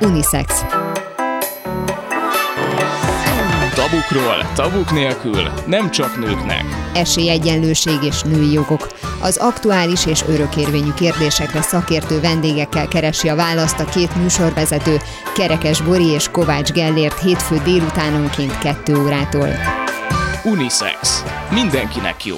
Unisex. Tabukról, tabuk nélkül, nem csak nőknek. Esélyegyenlőség és női jogok. Az aktuális és örökérvényű kérdésekre szakértő vendégekkel keresi a választ a két műsorvezető, Kerekes Bori és Kovács Gellért hétfő délutánonként 2 órától. Unisex. Mindenkinek jó.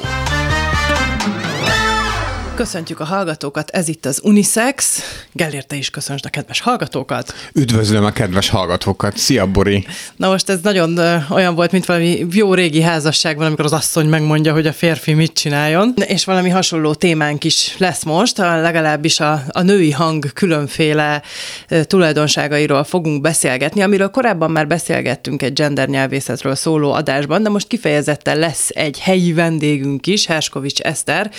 Köszöntjük a hallgatókat, ez itt az Unisex. Gellért, te is köszöntsd a kedves hallgatókat. Üdvözlöm a kedves hallgatókat. Szia, Bori! Na most ez nagyon olyan volt, mint valami jó régi házasságban, amikor az asszony megmondja, hogy a férfi mit csináljon. És valami hasonló témánk is lesz most, legalábbis a, a női hang különféle tulajdonságairól fogunk beszélgetni, amiről korábban már beszélgettünk egy gender nyelvészetről szóló adásban, de most kifejezetten lesz egy helyi vendégünk is, Herskovics Eszter,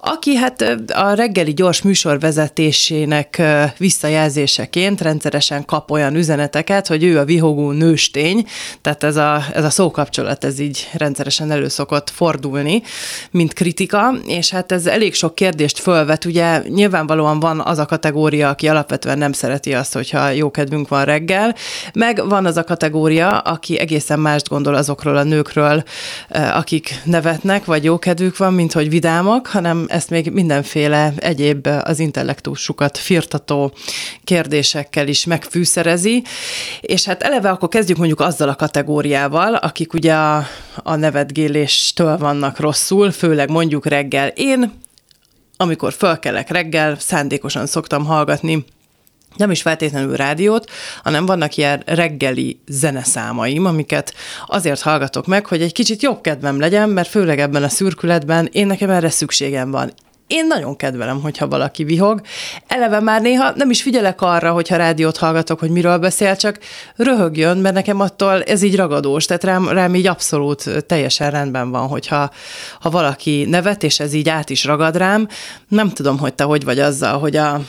aki hát Hát a reggeli gyors műsorvezetésének visszajelzéseként rendszeresen kap olyan üzeneteket, hogy ő a vihogó nőstény, tehát ez a, ez a szókapcsolat, ez így rendszeresen elő szokott fordulni, mint kritika, és hát ez elég sok kérdést fölvet, ugye nyilvánvalóan van az a kategória, aki alapvetően nem szereti azt, hogyha jó kedvünk van reggel, meg van az a kategória, aki egészen mást gondol azokról a nőkről, akik nevetnek, vagy jó kedvük van, mint hogy vidámak, hanem ezt még mindenféle egyéb az intellektusukat firtató kérdésekkel is megfűszerezi, és hát eleve akkor kezdjük mondjuk azzal a kategóriával, akik ugye a, a nevetgéléstől vannak rosszul, főleg mondjuk reggel. Én, amikor fölkelek reggel, szándékosan szoktam hallgatni nem is feltétlenül rádiót, hanem vannak ilyen reggeli zeneszámaim, amiket azért hallgatok meg, hogy egy kicsit jobb kedvem legyen, mert főleg ebben a szürkületben én nekem erre szükségem van én nagyon kedvelem, hogyha valaki vihog. Eleve már néha nem is figyelek arra, hogyha rádiót hallgatok, hogy miről beszél, csak röhögjön, mert nekem attól ez így ragadós, tehát rám, rám így abszolút teljesen rendben van, hogyha ha valaki nevet, és ez így át is ragad rám. Nem tudom, hogy te hogy vagy azzal, hogy a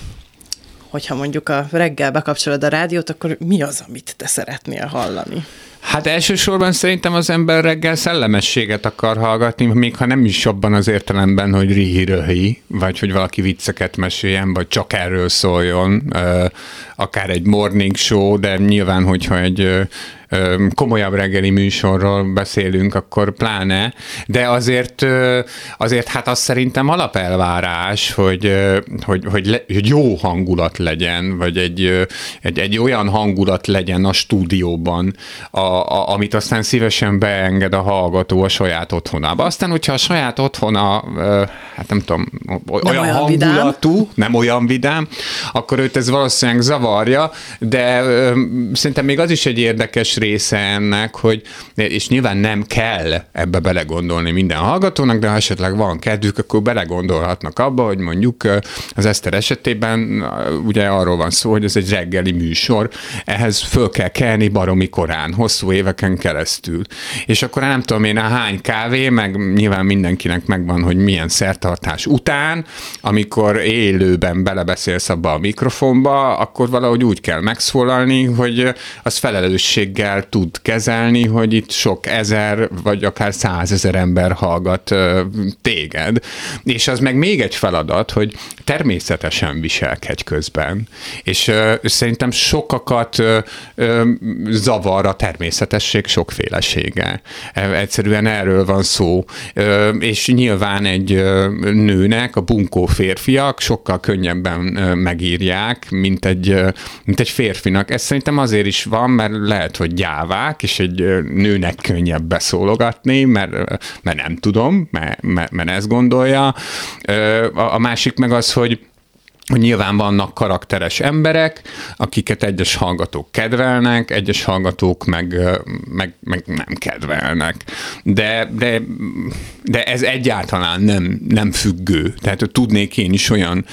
hogyha mondjuk a reggel bekapcsolod a rádiót, akkor mi az, amit te szeretnél hallani? Hát elsősorban szerintem az ember reggel szellemességet akar hallgatni, még ha nem is abban az értelemben, hogy rihi vagy hogy valaki vicceket meséljen, vagy csak erről szóljon, akár egy morning show, de nyilván, hogyha egy komolyabb reggeli műsorról beszélünk, akkor pláne, de azért, azért hát az szerintem alapelvárás, hogy, hogy, hogy, le, hogy jó hangulat legyen, vagy egy, egy, egy olyan hangulat legyen a stúdióban, a, a, amit aztán szívesen beenged a hallgató a saját otthonába. Aztán, hogyha a saját otthona, hát nem tudom, olyan, nem olyan hangulatú, vidám. nem olyan vidám, akkor őt ez valószínűleg zavarja, de szerintem még az is egy érdekes része ennek, hogy, és nyilván nem kell ebbe belegondolni minden hallgatónak, de ha esetleg van kedvük, akkor belegondolhatnak abba, hogy mondjuk az Eszter esetében ugye arról van szó, hogy ez egy reggeli műsor, ehhez föl kell kelni baromi korán, hosszú éveken keresztül. És akkor nem tudom én, hány kávé, meg nyilván mindenkinek megvan, hogy milyen szertartás után, amikor élőben belebeszélsz abba a mikrofonba, akkor valahogy úgy kell megszólalni, hogy az felelősséggel tud kezelni, hogy itt sok ezer, vagy akár százezer ember hallgat téged. És az meg még egy feladat, hogy természetesen viselkedj közben. És szerintem sokakat zavar a természetesség sokfélesége. E, egyszerűen erről van szó. És nyilván egy nőnek a bunkó férfiak sokkal könnyebben megírják, mint egy, mint egy férfinak. Ez szerintem azért is van, mert lehet, hogy gyávák, és egy nőnek könnyebb beszólogatni, mert, mert nem tudom, mert, mert, mert ezt gondolja. A másik meg az, hogy hogy nyilván vannak karakteres emberek, akiket egyes hallgatók kedvelnek, egyes hallgatók meg, meg, meg nem kedvelnek. De, de, de ez egyáltalán nem, nem függő. Tehát tudnék én is olyan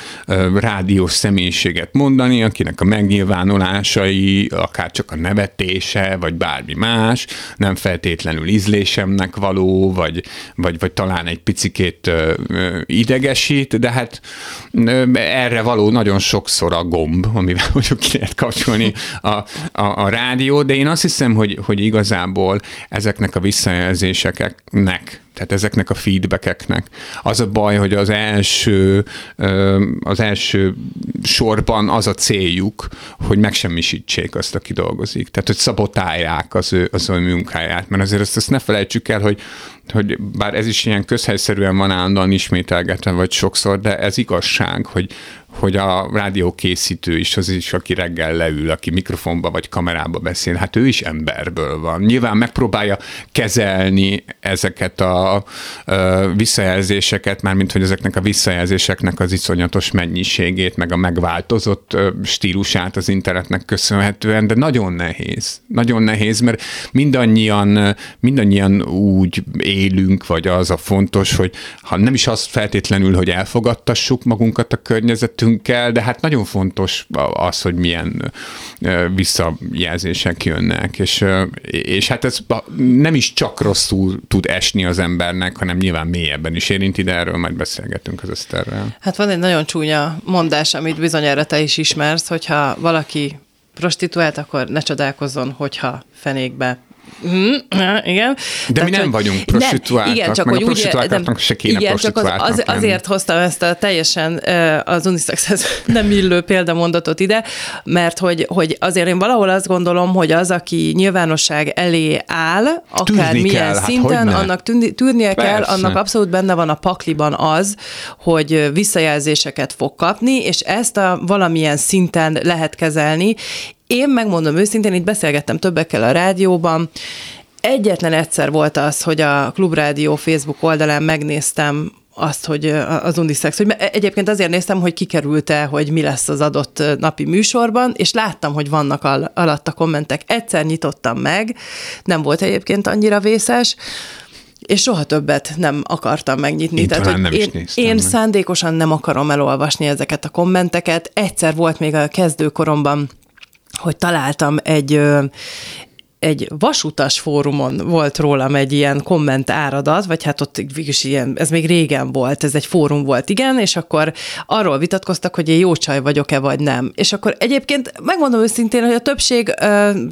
rádiós személyiséget mondani, akinek a megnyilvánulásai, akár csak a nevetése, vagy bármi más, nem feltétlenül ízlésemnek való, vagy, vagy, vagy talán egy picikét idegesít, de hát erre való nagyon sokszor a gomb, amivel mondjuk ki lehet kapcsolni a, a, a rádió, de én azt hiszem, hogy, hogy igazából ezeknek a visszajelzéseknek Tehát ezeknek a feedbackeknek. Az a baj, hogy az első, az első sorban az a céljuk, hogy megsemmisítsék azt, aki dolgozik. Tehát, hogy szabotálják az ő, az ő munkáját. Mert azért ezt, ezt ne felejtsük el, hogy hogy bár ez is ilyen közhelyszerűen van állandóan ismételgetve, vagy sokszor, de ez igazság, hogy, hogy a rádiókészítő is az is, aki reggel leül, aki mikrofonba vagy kamerába beszél, hát ő is emberből van. Nyilván megpróbálja kezelni ezeket a, a visszajelzéseket, mármint hogy ezeknek a visszajelzéseknek az iszonyatos mennyiségét, meg a megváltozott stílusát az internetnek köszönhetően, de nagyon nehéz. Nagyon nehéz, mert mindannyian, mindannyian úgy élünk, vagy az a fontos, hogy ha nem is azt feltétlenül, hogy elfogadtassuk magunkat a környezetünkkel, de hát nagyon fontos az, hogy milyen visszajelzések jönnek, és, és hát ez nem is csak rosszul tud esni az embernek, hanem nyilván mélyebben is érinti, de erről majd beszélgetünk az Eszterrel. Hát van egy nagyon csúnya mondás, amit bizonyára te is ismersz, hogyha valaki prostituált, akkor ne csodálkozzon, hogyha fenékbe Mm, igen. De Tehát, mi nem vagyunk prostituáltak, igen, csak meg hogy a prostituáltaknak se kéne igen, csak az, az, azért hoztam ezt a teljesen az unisexhez nem illő példamondatot ide, mert hogy, hogy azért én valahol azt gondolom, hogy az, aki nyilvánosság elé áll, akár milyen kell, hát szinten, hát annak tűnni, tűrnie Persze. kell, annak abszolút benne van a pakliban az, hogy visszajelzéseket fog kapni, és ezt a valamilyen szinten lehet kezelni, én megmondom őszintén, itt beszélgettem többekkel a rádióban, Egyetlen egyszer volt az, hogy a Klubrádió Facebook oldalán megnéztem azt, hogy az unisex, hogy egyébként azért néztem, hogy kikerült-e, hogy mi lesz az adott napi műsorban, és láttam, hogy vannak al- alatt a kommentek. Egyszer nyitottam meg, nem volt egyébként annyira vészes, és soha többet nem akartam megnyitni. Én Tehát, hogy nem én, is én szándékosan nem akarom elolvasni ezeket a kommenteket. Egyszer volt még a kezdőkoromban hogy találtam egy, egy vasutas fórumon volt rólam egy ilyen komment áradat, vagy hát ott is ilyen, ez még régen volt, ez egy fórum volt, igen, és akkor arról vitatkoztak, hogy én jó csaj vagyok-e, vagy nem. És akkor egyébként megmondom őszintén, hogy a többség,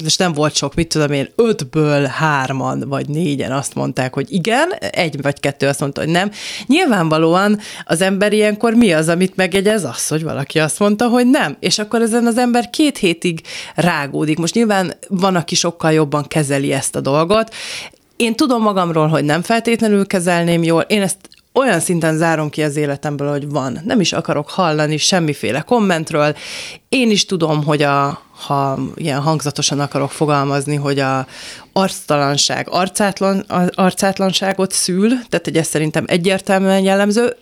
és nem volt sok, mit tudom én, ötből hárman vagy négyen azt mondták, hogy igen, egy vagy kettő azt mondta, hogy nem. Nyilvánvalóan az ember ilyenkor mi az, amit megjegyez? Az, hogy valaki azt mondta, hogy nem. És akkor ezen az ember két hétig rágódik. Most nyilván van, aki sokkal jobban kezeli ezt a dolgot. Én tudom magamról, hogy nem feltétlenül kezelném jól, én ezt olyan szinten zárom ki az életemből, hogy van. Nem is akarok hallani semmiféle kommentről. Én is tudom, hogy a, ha ilyen hangzatosan akarok fogalmazni, hogy a arctalanság arcátlan, arcátlanságot szül, tehát hogy ez szerintem egyértelműen jellemző,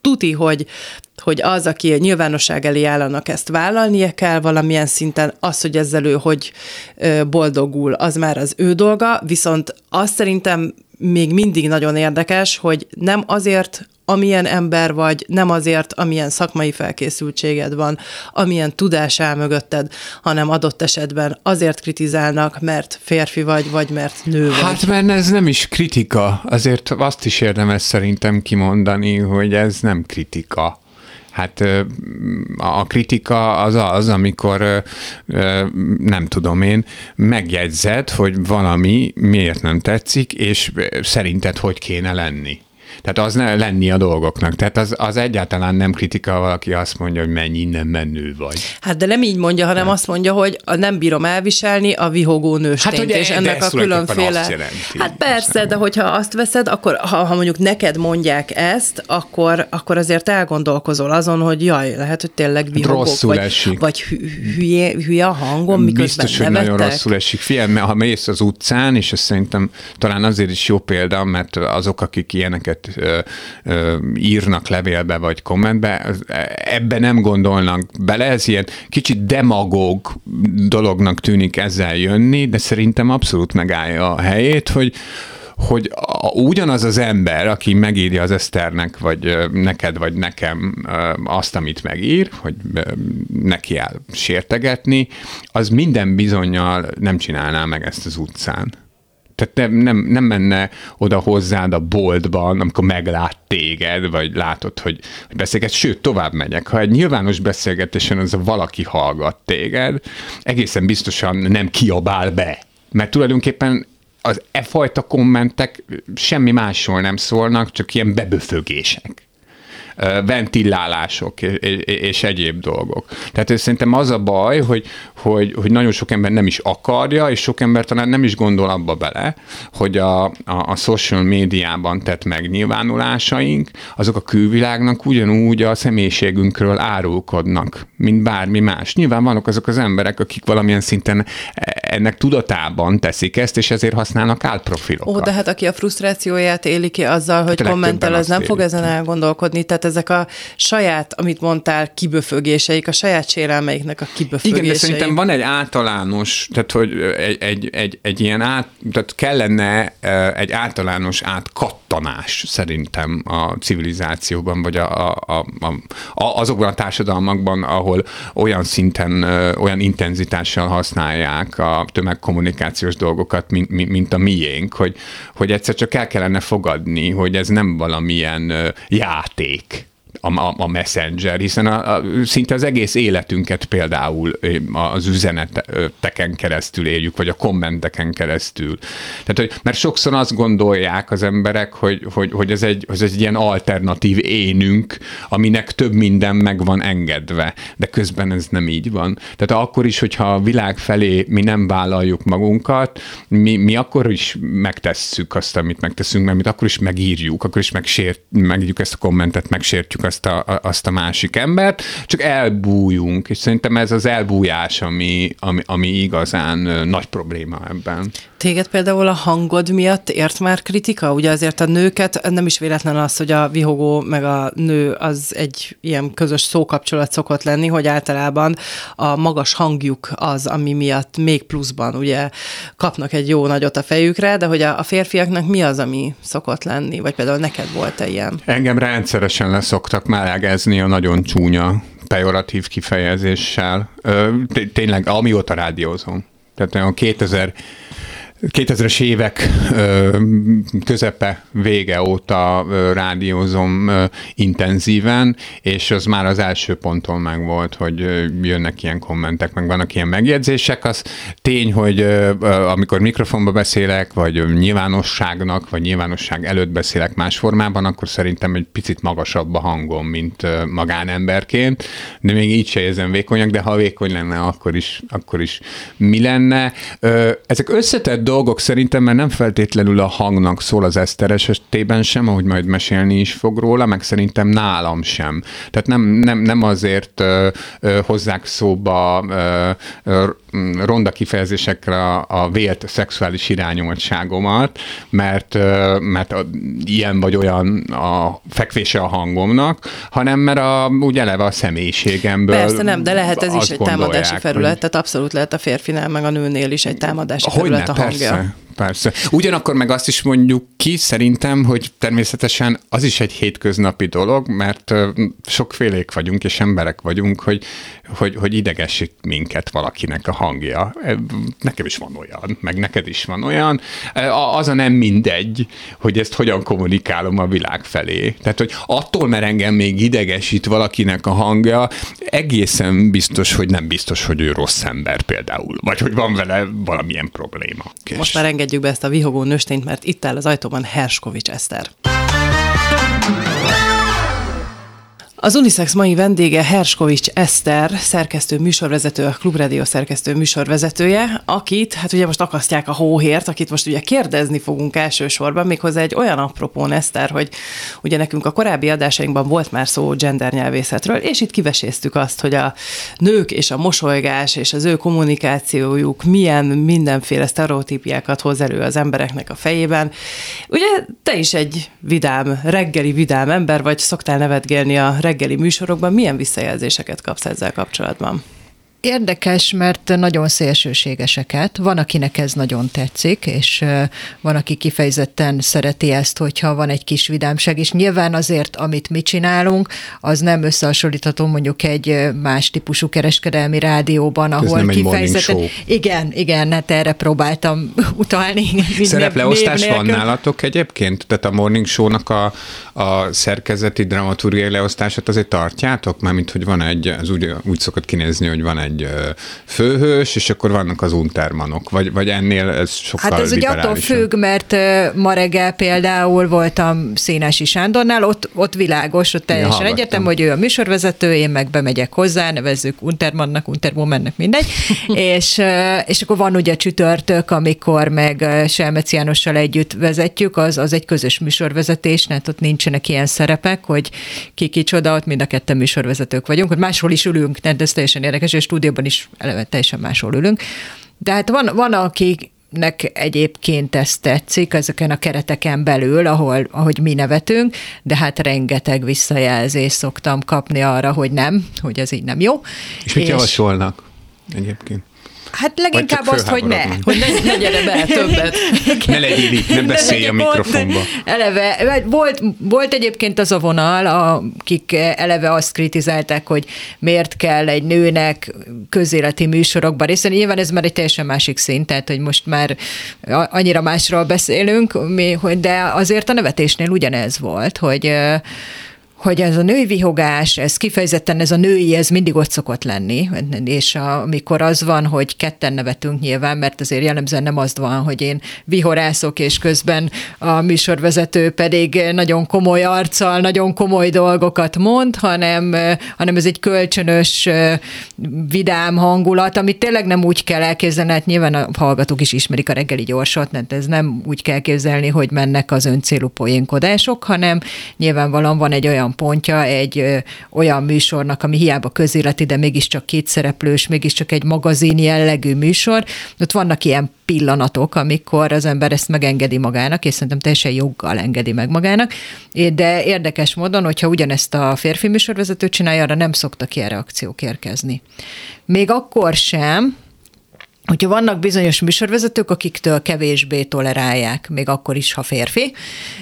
tuti, hogy, hogy az, aki a nyilvánosság elé állanak, ezt vállalnia kell valamilyen szinten, az, hogy ezzel ő hogy boldogul, az már az ő dolga, viszont azt szerintem még mindig nagyon érdekes, hogy nem azért amilyen ember vagy, nem azért, amilyen szakmai felkészültséged van, amilyen tudás áll mögötted, hanem adott esetben azért kritizálnak, mert férfi vagy, vagy mert nő vagy. Hát mert ez nem is kritika, azért azt is érdemes szerintem kimondani, hogy ez nem kritika. Hát a kritika az az, amikor nem tudom én, megjegyzed, hogy valami miért nem tetszik, és szerinted hogy kéne lenni. Tehát az ne lenni a dolgoknak. Tehát az, az egyáltalán nem kritika, valaki azt mondja, hogy mennyi innen menő vagy. Hát de nem így mondja, hanem nem. azt mondja, hogy nem bírom elviselni a vihogó nőstényt, hát, ugye, és ennek a különféle... Jelenti, hát persze, de hogyha azt veszed, akkor ha, ha mondjuk neked mondják ezt, akkor, akkor azért elgondolkozol azon, hogy jaj, lehet, hogy tényleg vihogok, rosszul vagy, esik. vagy hülye, hülye a hangom, miközben Biztos, hogy nagyon rosszul esik. Figyelj, ha mész az utcán, és ez szerintem talán azért is jó példa, mert azok, akik ilyeneket ö, írnak levélbe vagy kommentbe, ebbe nem gondolnak bele, ez ilyen kicsit demagóg dolognak tűnik ezzel jönni, de szerintem abszolút megállja a helyét, hogy hogy a, ugyanaz az ember, aki megírja az Eszternek, vagy neked, vagy nekem azt, amit megír, hogy neki áll sértegetni, az minden bizonyal nem csinálná meg ezt az utcán. Tehát nem, nem, nem menne oda hozzád a boltban, amikor meglát téged, vagy látod, hogy, hogy beszélget, sőt, tovább megyek. Ha egy nyilvános beszélgetésen az a valaki hallgat téged, egészen biztosan nem kiabál be. Mert tulajdonképpen az e fajta kommentek semmi másról nem szólnak, csak ilyen beböfögések ventillálások és egyéb dolgok. Tehát szerintem az a baj, hogy, hogy, hogy nagyon sok ember nem is akarja, és sok ember talán nem is gondol abba bele, hogy a, a, a social médiában tett megnyilvánulásaink, azok a külvilágnak ugyanúgy a személyiségünkről árulkodnak, mint bármi más. Nyilván vannak azok az emberek, akik valamilyen szinten ennek tudatában teszik ezt, és ezért használnak álprofilokat. Ó, de hát aki a frusztrációját éli ki azzal, hogy hát kommentel, az nem fog ezen elgondolkodni. Tehát tehát ezek a saját, amit mondtál, kiböfögéseik, a saját sérelmeiknek a kiböfögései. Igen, de szerintem van egy általános, tehát hogy egy, egy, egy, egy ilyen át, tehát kellene egy általános átkattanás szerintem a civilizációban, vagy a, a, a, a, azokban a társadalmakban, ahol olyan szinten, olyan intenzitással használják a tömegkommunikációs dolgokat, mint, mint a miénk, hogy, hogy egyszer csak el kellene fogadni, hogy ez nem valamilyen játék, a, a Messenger, hiszen a, a, szinte az egész életünket például az üzeneteken keresztül éljük, vagy a kommenteken keresztül. Tehát, hogy, mert sokszor azt gondolják az emberek, hogy, hogy, hogy ez, egy, ez egy ilyen alternatív énünk, aminek több minden meg van engedve, de közben ez nem így van. Tehát akkor is, hogyha a világ felé mi nem vállaljuk magunkat, mi, mi akkor is megtesszük azt, amit megteszünk, mert mi akkor is megírjuk, akkor is megsért, megírjuk ezt a kommentet, megsértjük azt a, azt a másik embert, csak elbújunk, és szerintem ez az elbújás, ami, ami, ami igazán nagy probléma ebben. Téged például a hangod miatt ért már kritika? Ugye azért a nőket, nem is véletlen az, hogy a vihogó meg a nő az egy ilyen közös szókapcsolat szokott lenni, hogy általában a magas hangjuk az, ami miatt még pluszban ugye kapnak egy jó nagyot a fejükre, de hogy a, a férfiaknak mi az, ami szokott lenni? Vagy például neked volt-e ilyen? Engem rendszeresen leszoktak melegezni a nagyon csúnya pejoratív kifejezéssel. Tényleg, amióta rádiózom. Tehát a 2000 2000-es évek közepe vége óta rádiózom intenzíven, és az már az első ponton meg volt, hogy jönnek ilyen kommentek, meg vannak ilyen megjegyzések. Az tény, hogy amikor mikrofonba beszélek, vagy nyilvánosságnak, vagy nyilvánosság előtt beszélek más formában, akkor szerintem egy picit magasabb a hangom, mint magánemberként, de még így se érzem vékonyak, de ha vékony lenne, akkor is, akkor is mi lenne. Ezek összetett dolgok szerintem, mert nem feltétlenül a hangnak szól az eszteres estében sem, ahogy majd mesélni is fog róla, meg szerintem nálam sem. Tehát nem, nem, nem azért ö, ö, hozzák szóba ö, ö, ronda kifejezésekre a, a vélt szexuális irányultságomat, mert, ö, mert a, ilyen vagy olyan a fekvése a hangomnak, hanem mert a, úgy eleve a személyiségemből Persze nem, de lehet ez is egy támadási felület, hogy... tehát abszolút lehet a férfinál meg a nőnél is egy támadási Hogyne, felület a hangja. Persze, Persze. Ugyanakkor meg azt is mondjuk ki szerintem, hogy természetesen az is egy hétköznapi dolog, mert sokfélék vagyunk, és emberek vagyunk, hogy, hogy, hogy idegesít minket valakinek a hangja. Nekem is van olyan, meg neked is van olyan. Az a nem mindegy, hogy ezt hogyan kommunikálom a világ felé. Tehát, hogy attól, mert engem még idegesít valakinek a hangja, egészen biztos, hogy nem biztos, hogy ő rossz ember például, vagy hogy van vele valamilyen probléma. Most már engedjük be ezt a vihogó nőstényt, mert itt áll az ajtóban Herskovics Eszter. Az Unisex mai vendége Herskovics Eszter, szerkesztő műsorvezető, a Klubrádió szerkesztő műsorvezetője, akit, hát ugye most akasztják a hóhért, akit most ugye kérdezni fogunk elsősorban, méghozzá egy olyan apropón Eszter, hogy ugye nekünk a korábbi adásainkban volt már szó gender nyelvészetről, és itt kiveséztük azt, hogy a nők és a mosolygás és az ő kommunikációjuk milyen mindenféle sztereotípiákat hoz elő az embereknek a fejében. Ugye te is egy vidám, reggeli vidám ember vagy, szoktál nevetgélni a reggeli reggeli műsorokban milyen visszajelzéseket kapsz ezzel kapcsolatban? Érdekes, mert nagyon szélsőségeseket. Van, akinek ez nagyon tetszik, és van, aki kifejezetten szereti ezt, hogyha van egy kis vidámság, és nyilván azért, amit mi csinálunk, az nem összehasonlítható mondjuk egy más típusú kereskedelmi rádióban, ahol ez kifejezetten... Igen, igen, hát erre próbáltam utalni. Szerepleosztás van nálatok egyébként? Tehát a Morning Show-nak a, a szerkezeti dramaturgiai leosztását azért tartjátok? Mármint, hogy van egy, az úgy, úgy szokott kinézni, hogy van egy vagy főhős, és akkor vannak az untermanok, vagy, vagy ennél ez sokkal Hát ez ugye attól függ, mert ma reggel például voltam Színesi Sándornál, ott, ott világos, ott teljesen ja, egyetem, hogy ő a műsorvezető, én meg bemegyek hozzá, nevezzük Untermannak, Unterwomannek, mindegy, és, és akkor van ugye csütörtök, amikor meg Selmec Jánossal együtt vezetjük, az, az egy közös műsorvezetés, mert ott nincsenek ilyen szerepek, hogy ki kicsoda, ott mind a ketten műsorvezetők vagyunk, hogy máshol is ülünk, de ez teljesen érdekes, és stúdióban is eleve teljesen máshol ülünk. De hát van, van akik nek egyébként ez tetszik, ezeken a kereteken belül, ahol, ahogy mi nevetünk, de hát rengeteg visszajelzést szoktam kapni arra, hogy nem, hogy ez így nem jó. És mit és javasolnak egyébként? Hát leginkább azt, hogy ne. Hogy ne, ne gyere be többet. ne legyél itt, ne beszélj a mikrofonba. Eleve, volt, volt egyébként az a vonal, akik eleve azt kritizálták, hogy miért kell egy nőnek közéleti műsorokban részt Nyilván ez már egy teljesen másik szint, tehát hogy most már annyira másról beszélünk, de azért a nevetésnél ugyanez volt, hogy hogy ez a női vihogás, ez kifejezetten ez a női, ez mindig ott szokott lenni, és amikor az van, hogy ketten nevetünk nyilván, mert azért jellemzően nem az van, hogy én vihorászok, és közben a műsorvezető pedig nagyon komoly arccal, nagyon komoly dolgokat mond, hanem, hanem ez egy kölcsönös, vidám hangulat, amit tényleg nem úgy kell elképzelni, hát nyilván a hallgatók is ismerik a reggeli gyorsot, mert ez nem úgy kell képzelni, hogy mennek az öncélú poénkodások, hanem nyilvánvalóan van egy olyan pontja egy olyan műsornak, ami hiába közéleti, de mégiscsak kétszereplős, mégiscsak egy magazin jellegű műsor. Ott vannak ilyen pillanatok, amikor az ember ezt megengedi magának, és szerintem teljesen joggal engedi meg magának, de érdekes módon, hogyha ugyanezt a férfi műsorvezető csinálja, arra nem szoktak ilyen reakciók érkezni. Még akkor sem, hogyha vannak bizonyos műsorvezetők, akiktől kevésbé tolerálják, még akkor is, ha férfi,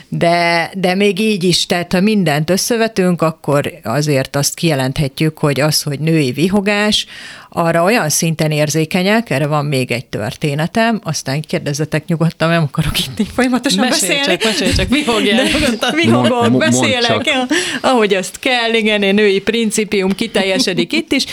de, de még így is, tehát ha mindent összevetünk, akkor azért azt kijelenthetjük, hogy az, hogy női vihogás, arra olyan szinten érzékenyek, erre van még egy történetem, aztán kérdezzetek nyugodtan, nem akarok itt folyamatosan mesélj beszélni. Csak, mesélj csak, vihogjál. Vihogok, beszélek, ja, ahogy azt kell, igen, én női principium kiteljesedik itt is.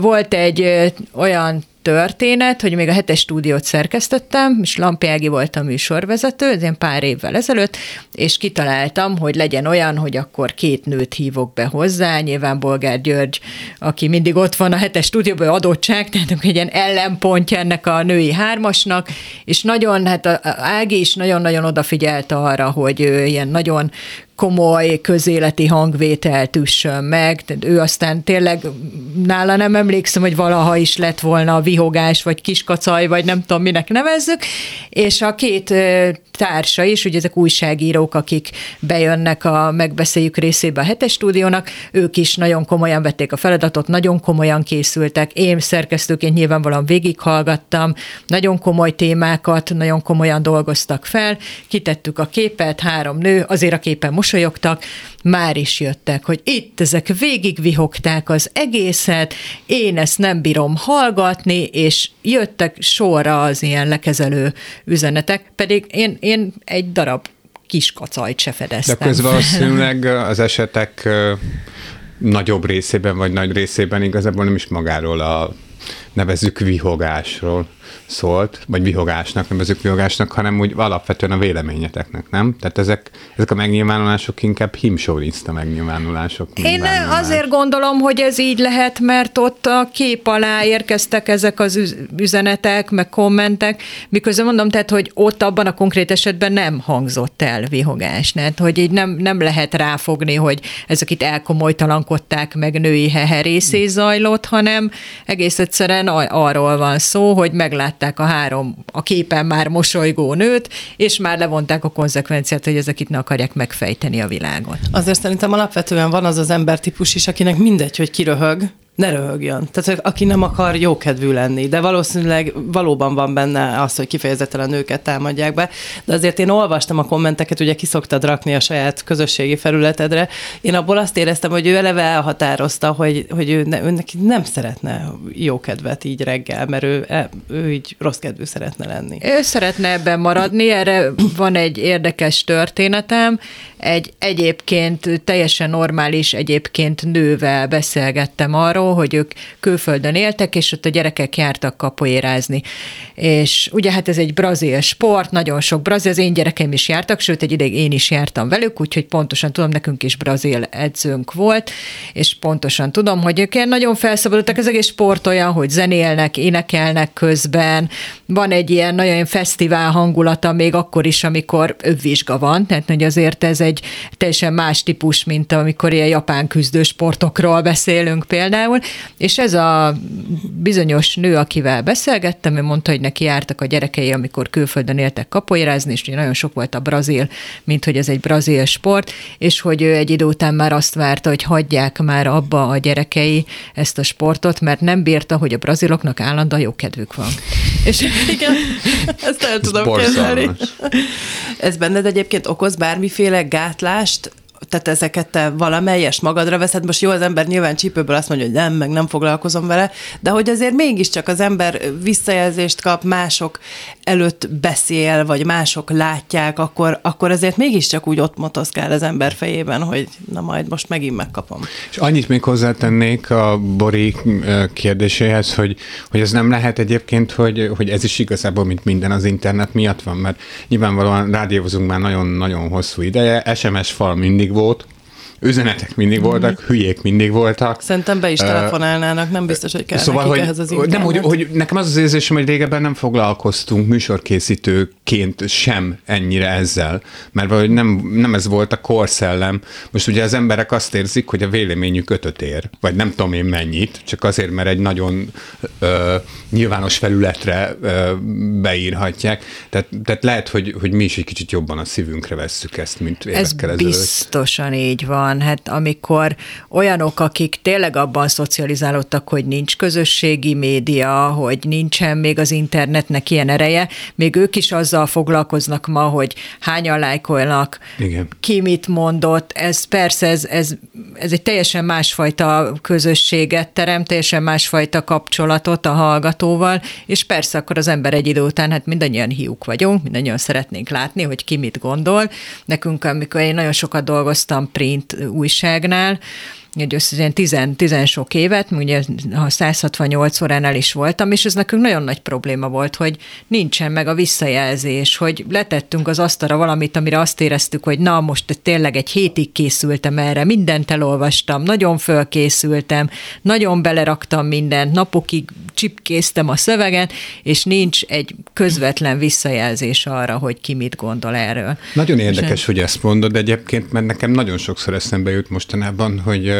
Volt egy olyan történet, hogy még a hetes stúdiót szerkesztettem, és Lampi Ági volt a műsorvezető, ez ilyen pár évvel ezelőtt, és kitaláltam, hogy legyen olyan, hogy akkor két nőt hívok be hozzá, nyilván Bolgár György, aki mindig ott van a hetes stúdióban, adottság, tehát egy ilyen ellenpontja ennek a női hármasnak, és nagyon, hát a Ági is nagyon-nagyon odafigyelt arra, hogy ilyen nagyon komoly közéleti hangvételt üssön meg. Tehát ő aztán tényleg nála nem emlékszem, hogy valaha is lett volna a vihogás, vagy kiskacaj, vagy nem tudom, minek nevezzük, és a két társa is, ugye ezek újságírók, akik bejönnek a megbeszéljük részébe a hetes stúdiónak, ők is nagyon komolyan vették a feladatot, nagyon komolyan készültek. Én szerkesztőként nyilvánvalóan végighallgattam, nagyon komoly témákat, nagyon komolyan dolgoztak fel, kitettük a képet, három nő, azért a képen mosolyogtak, már is jöttek, hogy itt ezek végigvihogták az egészet, én ezt nem bírom hallgatni, és jöttek sorra az ilyen lekezelő üzenetek, pedig én, én egy darab kis kacajt se fedeztem. De közben valószínűleg az esetek nagyobb részében, vagy nagy részében igazából nem is magáról a nevezük vihogásról szólt, vagy vihogásnak, nevezük vihogásnak, hanem úgy alapvetően a véleményeteknek, nem? Tehát ezek, ezek a megnyilvánulások inkább himsóriszta megnyilvánulások. Én azért gondolom, hogy ez így lehet, mert ott a kép alá érkeztek ezek az üzenetek, meg kommentek, miközben mondom, tehát, hogy ott abban a konkrét esetben nem hangzott el vihogás, tehát, hogy így nem, nem lehet ráfogni, hogy ezek itt elkomolytalankodták, meg női heherészé zajlott, hanem egész egyszerűen arról van szó, hogy meglát látták a három a képen már mosolygó nőt, és már levonták a konzekvenciát, hogy ezek itt ne akarják megfejteni a világot. Azért szerintem alapvetően van az az embertípus is, akinek mindegy, hogy kiröhög, ne röhögjön. Tehát aki nem akar jókedvű lenni, de valószínűleg valóban van benne az, hogy kifejezetten a nőket támadják be. De azért én olvastam a kommenteket, ugye kiszoktad rakni a saját közösségi felületedre. Én abból azt éreztem, hogy ő eleve elhatározta, hogy, hogy ő, ne, ő neki nem szeretne jókedvet így reggel, mert ő, e, ő így rossz kedvű szeretne lenni. Ő szeretne ebben maradni, erre van egy érdekes történetem. Egy egyébként teljesen normális, egyébként nővel beszélgettem arról, hogy ők külföldön éltek, és ott a gyerekek jártak kapoérázni. És ugye hát ez egy brazil sport, nagyon sok brazil, az én gyerekeim is jártak, sőt egy ideig én is jártam velük, úgyhogy pontosan tudom, nekünk is brazil edzőnk volt, és pontosan tudom, hogy ők nagyon felszabadultak, az egész sport olyan, hogy zenélnek, énekelnek közben, van egy ilyen nagyon fesztivál hangulata még akkor is, amikor övvizsga van, tehát hogy azért ez egy teljesen más típus, mint amikor ilyen japán küzdő sportokról beszélünk például, és ez a bizonyos nő, akivel beszélgettem, ő mondta, hogy neki jártak a gyerekei, amikor külföldön éltek kapoérázni, és nagyon sok volt a brazil, mint hogy ez egy brazil sport, és hogy ő egy idő után már azt várta, hogy hagyják már abba a gyerekei ezt a sportot, mert nem bírta, hogy a braziloknak állandóan jó kedvük van. És igen, ezt el tudom kezelni. Ez benned egyébként okoz bármiféle gátlást, tehát ezeket te valamelyes magadra veszed. Most jó, az ember nyilván csípőből azt mondja, hogy nem, meg nem foglalkozom vele, de hogy azért mégiscsak az ember visszajelzést kap, mások előtt beszél, vagy mások látják, akkor, akkor azért mégiscsak úgy ott motoszkál az ember fejében, hogy na majd most megint megkapom. És annyit még hozzátennék a Bori kérdéséhez, hogy, hogy ez nem lehet egyébként, hogy, hogy ez is igazából, mint minden az internet miatt van, mert nyilvánvalóan rádiózunk már nagyon-nagyon hosszú ideje, SMS fal mindig volt, bolygót, üzenetek mindig voltak, mm. hülyék mindig voltak. Szerintem be is telefonálnának, nem biztos, hogy kell szóval, hogy, ehhez az internet. Nem, hogy, hogy nekem az az érzésem, hogy régebben nem foglalkoztunk műsorkészítőként sem ennyire ezzel, mert valahogy nem, nem ez volt a korszellem. Most ugye az emberek azt érzik, hogy a véleményük ötöt ér, vagy nem tudom én mennyit, csak azért, mert egy nagyon ö, nyilvános felületre ö, beírhatják. Tehát, tehát lehet, hogy, hogy mi is egy kicsit jobban a szívünkre vesszük ezt, mint évekkel Ez biztosan így van van, hát amikor olyanok, akik tényleg abban szocializálódtak, hogy nincs közösségi média, hogy nincsen még az internetnek ilyen ereje, még ők is azzal foglalkoznak ma, hogy hányan lájkolnak, Igen. ki mit mondott, ez persze, ez, ez, ez egy teljesen másfajta közösséget teremt, teljesen másfajta kapcsolatot a hallgatóval, és persze akkor az ember egy idő után, hát mindannyian hiúk vagyunk, mindannyian szeretnénk látni, hogy ki mit gondol. Nekünk, amikor én nagyon sokat dolgoztam print újságnál, egy összesen tizen, tizen sok évet, ugye a 168 óránál is voltam, és ez nekünk nagyon nagy probléma volt, hogy nincsen meg a visszajelzés, hogy letettünk az asztalra valamit, amire azt éreztük, hogy na, most tényleg egy hétig készültem erre, mindent elolvastam, nagyon fölkészültem, nagyon beleraktam mindent, napokig csipkéztem a szöveget, és nincs egy közvetlen visszajelzés arra, hogy ki mit gondol erről. Nagyon érdekes, és hogy ezt mondod egyébként, mert nekem nagyon sokszor eszembe jut mostanában, hogy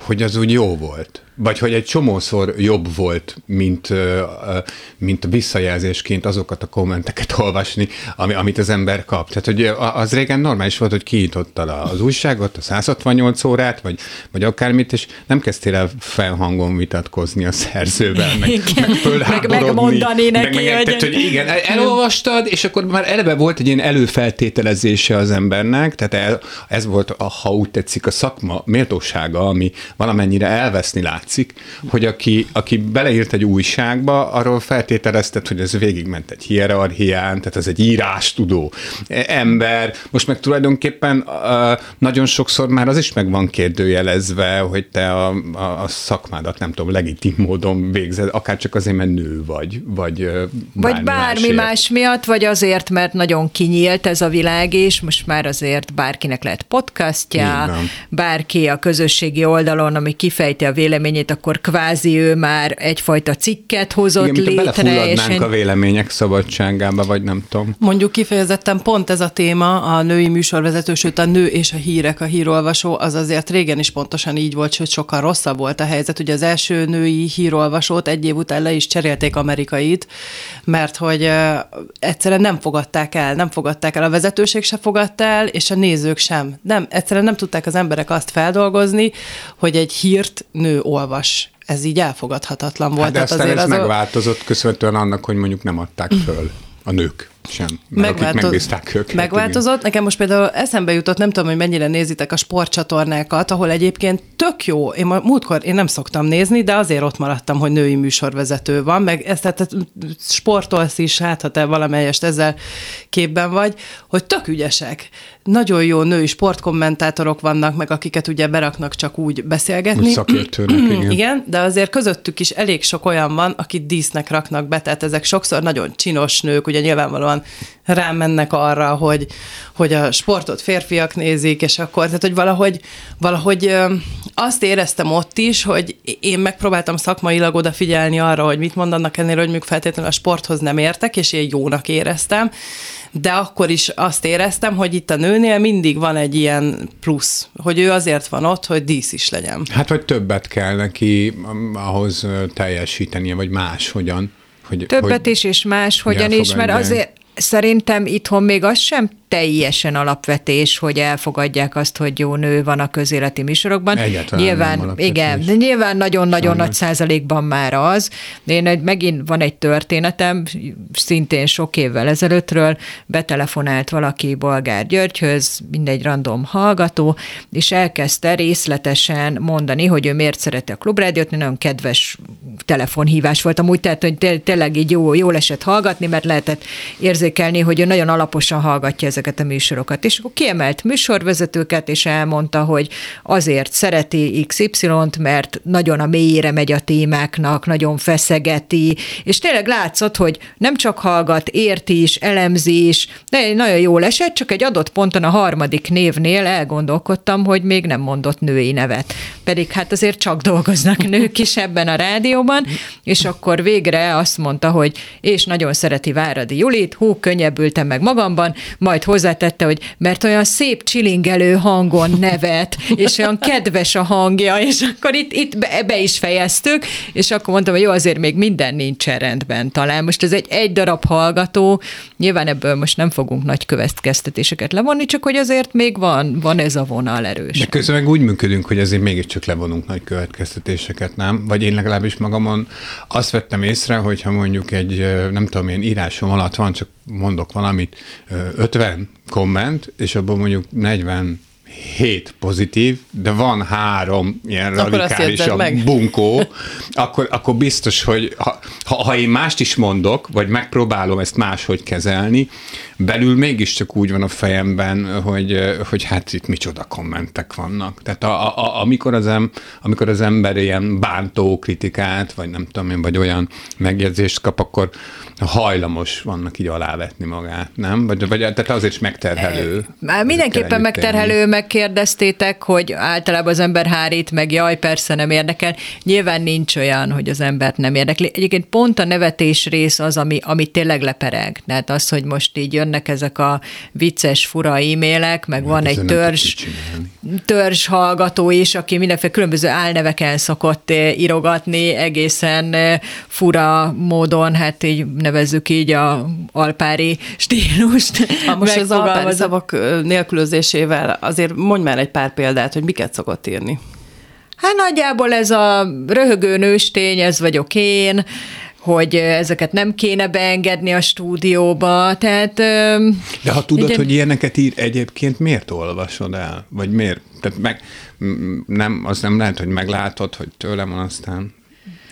hogy az úgy jó volt. Vagy hogy egy csomószor jobb volt, mint, mint visszajelzésként azokat a kommenteket olvasni, ami, amit az ember kap. Tehát, hogy az régen normális volt, hogy kinyitottad az újságot, a 168 órát, vagy, vagy akármit, és nem kezdtél el felhangon vitatkozni a szerzővel, meg, meg, meg megmondani neki, meg, meg, hogy... Tehát, hogy igen, elolvastad, és akkor már eleve volt egy ilyen előfeltételezése az embernek, tehát el, ez volt, a, ha úgy tetszik, a szakma méltósága, ami valamennyire elveszni lát látszik, hogy aki, aki beleírt egy újságba, arról feltételezted, hogy ez végigment egy hierarchián, tehát ez egy írástudó ember. Most meg tulajdonképpen nagyon sokszor már az is meg van kérdőjelezve, hogy te a, a, a szakmádat nem tudom, legitim módon végzed, akár csak azért, mert nő vagy, vagy uh, Vagy bármi másért. más miatt, vagy azért, mert nagyon kinyílt ez a világ, és most már azért bárkinek lehet podcastja, bárki a közösségi oldalon, ami kifejti a véleményét, akkor kvázi ő már egyfajta cikket hozott Igen, létre. És a vélemények szabadságába, vagy nem tudom. Mondjuk kifejezetten pont ez a téma, a női műsorvezető, sőt a nő és a hírek, a hírolvasó, az azért régen is pontosan így volt, sőt sokkal rosszabb volt a helyzet. Ugye az első női hírolvasót egy év után le is cserélték amerikait, mert hogy egyszerűen nem fogadták el, nem fogadták el, a vezetőség se fogadta el, és a nézők sem. Nem, egyszerűen nem tudták az emberek azt feldolgozni, hogy egy hírt nő olvas. Ez így elfogadhatatlan volt. Hát de aztán azért ez az megváltozott köszönhetően annak, hogy mondjuk nem adták föl a nők. Sem. Megváltoz... őket. Megváltozott. Igen. Nekem most például eszembe jutott, nem tudom, hogy mennyire nézitek a sportcsatornákat, ahol egyébként tök jó. Én ma, múltkor én nem szoktam nézni, de azért ott maradtam, hogy női műsorvezető van, meg ezt tehát sportolsz is, hát ha te valamelyest ezzel képben vagy, hogy tök ügyesek. Nagyon jó női sportkommentátorok vannak, meg akiket ugye beraknak csak úgy beszélgetni. Szakértőnek, igen. igen, de azért közöttük is elég sok olyan van, akit dísznek raknak be, tehát ezek sokszor nagyon csinos nők, ugye nyilvánvalóan rámennek arra, hogy, hogy a sportot férfiak nézik, és akkor, tehát hogy valahogy, valahogy azt éreztem ott is, hogy én megpróbáltam szakmailag odafigyelni arra, hogy mit mondanak ennél, hogy még feltétlenül a sporthoz nem értek, és én jónak éreztem, de akkor is azt éreztem, hogy itt a nőnél mindig van egy ilyen plusz, hogy ő azért van ott, hogy dísz is legyen. Hát, hogy többet kell neki ahhoz teljesítenie, vagy más hogyan. Hogy, Többet hogy is, és más hogyan is, mert azért szerintem itthon még az sem teljesen alapvetés, hogy elfogadják azt, hogy jó nő van a közéleti műsorokban. Egyáltalán nyilván, igen, de nyilván nagyon-nagyon nagy százalékban már az. Én egy, megint van egy történetem, szintén sok évvel ezelőttről, betelefonált valaki Bolgár Györgyhöz, mindegy random hallgató, és elkezdte részletesen mondani, hogy ő miért szereti a klubrádiót, nagyon kedves telefonhívás volt amúgy, tehát hogy tényleg így jó, jól esett hallgatni, mert lehetett érzékelni, hogy ő nagyon alaposan hallgatja ezeket a műsorokat. És akkor kiemelt műsorvezetőket, és elmondta, hogy azért szereti XY-t, mert nagyon a mélyére megy a témáknak, nagyon feszegeti, és tényleg látszott, hogy nem csak hallgat, érti is, elemzi is, de nagyon jól esett, csak egy adott ponton a harmadik névnél elgondolkodtam, hogy még nem mondott női nevet. Pedig hát azért csak dolgoznak nők is ebben a rádióban, és akkor végre azt mondta, hogy és nagyon szereti Váradi Julit, hú, könnyebbültem meg magamban, majd hozzátette, hogy mert olyan szép csilingelő hangon nevet, és olyan kedves a hangja, és akkor itt, itt be, be is fejeztük, és akkor mondtam, hogy jó, azért még minden nincs rendben talán. Most ez egy egy darab hallgató, nyilván ebből most nem fogunk nagy következtetéseket levonni, csak hogy azért még van, van ez a vonal erős. De közben meg úgy működünk, hogy azért mégiscsak levonunk nagy következtetéseket, nem? Vagy én legalábbis magamon azt vettem észre, hogyha mondjuk egy, nem tudom én, írásom alatt van, csak mondok valamit, 50 komment, és abban mondjuk 40 hét pozitív, de van három ilyen akkor radikálisabb bunkó, akkor, akkor biztos, hogy ha, ha, ha én mást is mondok, vagy megpróbálom ezt máshogy kezelni, belül mégiscsak úgy van a fejemben, hogy, hogy hát itt micsoda kommentek vannak. Tehát a, a, amikor, az em, amikor az ember ilyen bántó kritikát, vagy nem tudom én, vagy olyan megjegyzést kap, akkor hajlamos vannak így alávetni magát, nem? Vagy, vagy tehát azért is megterhelő. Már mindenképpen megterhelő, megkérdeztétek, hogy általában az ember hárít, meg jaj, persze nem érdekel. Nyilván nincs olyan, hogy az embert nem érdekli. Egyébként pont a nevetés rész az, ami, ami tényleg lepereg. Tehát az, hogy most így jönnek ezek a vicces, fura e-mailek, meg van egy törzs, törzs hallgató is, aki mindenféle különböző álneveken szokott eh, írogatni, egészen eh, fura módon, hát így nevezzük így a alpári stílust. Ha most az alpári szavak nélkülözésével azért mondj már egy pár példát, hogy miket szokott írni. Hát nagyjából ez a röhögő nőstény, ez vagyok én, hogy ezeket nem kéne beengedni a stúdióba, tehát... De ha tudod, egy... hogy ilyeneket ír, egyébként miért olvasod el? Vagy miért? Tehát meg, nem, az nem lehet, hogy meglátod, hogy tőlem van aztán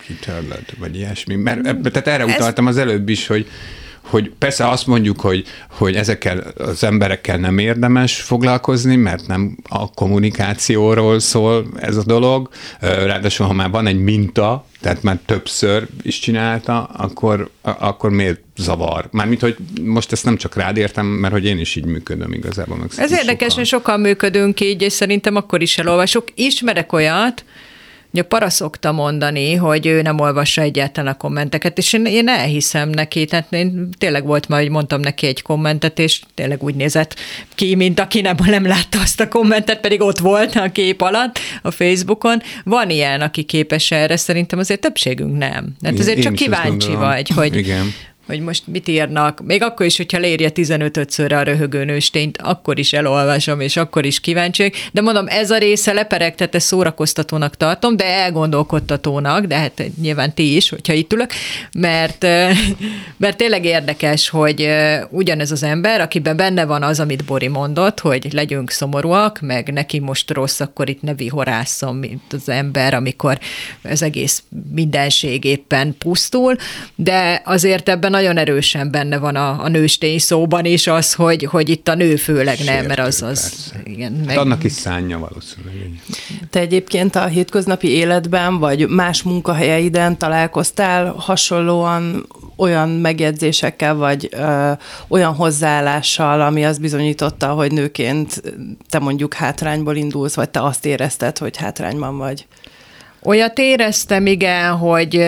kitörlöd, vagy ilyesmi. Mert, tehát erre utaltam az előbb is, hogy hogy persze azt mondjuk, hogy, hogy ezekkel az emberekkel nem érdemes foglalkozni, mert nem a kommunikációról szól ez a dolog. Ráadásul, ha már van egy minta, tehát már többször is csinálta, akkor, akkor miért zavar? Mármint, hogy most ezt nem csak rád értem, mert hogy én is így működöm igazából. Meg ez érdekes, sokan. hogy sokan működünk így, és szerintem akkor is elolvasok. Ismerek olyat, Ugye Para szokta mondani, hogy ő nem olvassa egyáltalán a kommenteket, és én, én elhiszem neki, tehát én tényleg volt majd, hogy mondtam neki egy kommentet, és tényleg úgy nézett ki, mint aki nem, nem látta azt a kommentet, pedig ott volt a kép alatt a Facebookon. Van ilyen, aki képes erre, szerintem azért többségünk nem. Tehát azért én csak kíváncsi vagy, hogy, Igen hogy most mit írnak, még akkor is, hogyha leírja 15-szörre a röhögő nőstényt, akkor is elolvasom, és akkor is kíváncsi de mondom, ez a része leperegtete szórakoztatónak tartom, de elgondolkodtatónak, de hát nyilván ti is, hogyha itt ülök, mert, mert tényleg érdekes, hogy ugyanez az ember, akiben benne van az, amit Bori mondott, hogy legyünk szomorúak, meg neki most rossz, akkor itt ne vihorásszom, mint az ember, amikor az egész mindenség éppen pusztul, de azért ebben nagyon erősen benne van a, a nőstény szóban is az, hogy, hogy itt a nő főleg nem, mert az, az igen. Hát meg... Hát annak is szánja valószínűleg. Te egyébként a hétköznapi életben, vagy más munkahelyeiden találkoztál hasonlóan olyan megjegyzésekkel, vagy ö, olyan hozzáállással, ami azt bizonyította, hogy nőként te mondjuk hátrányból indulsz, vagy te azt érezted, hogy hátrányban vagy? Olyat éreztem, igen, hogy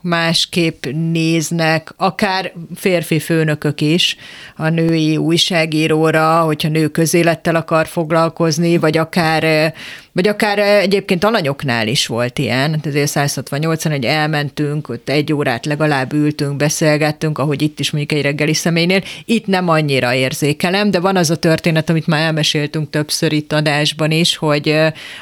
másképp néznek, akár férfi főnökök is a női újságíróra, hogyha nő közélettel akar foglalkozni, vagy akár vagy akár egyébként alanyoknál is volt ilyen, hát ezért 168-an, hogy elmentünk, ott egy órát legalább ültünk, beszélgettünk, ahogy itt is mondjuk egy reggeli személynél. Itt nem annyira érzékelem, de van az a történet, amit már elmeséltünk többször itt adásban is, hogy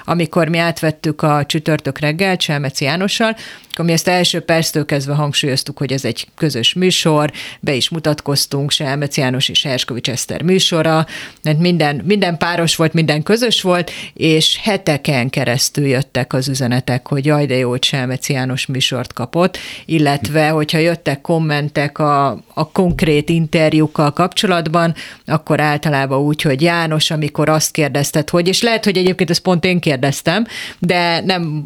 amikor mi átvettük a csütörtök reggel Cselmeci Jánossal, akkor mi ezt első perctől kezdve hangsúlyoztuk, hogy ez egy közös műsor, be is mutatkoztunk, Selmec János és Herskovics Eszter műsora, mert minden, minden páros volt, minden közös volt, és heteken keresztül jöttek az üzenetek, hogy jaj, de jó, hogy Selmec János műsort kapott, illetve, hogyha jöttek kommentek a, a konkrét interjúkkal kapcsolatban, akkor általában úgy, hogy János, amikor azt kérdezted, hogy, és lehet, hogy egyébként ezt pont én kérdeztem, de nem,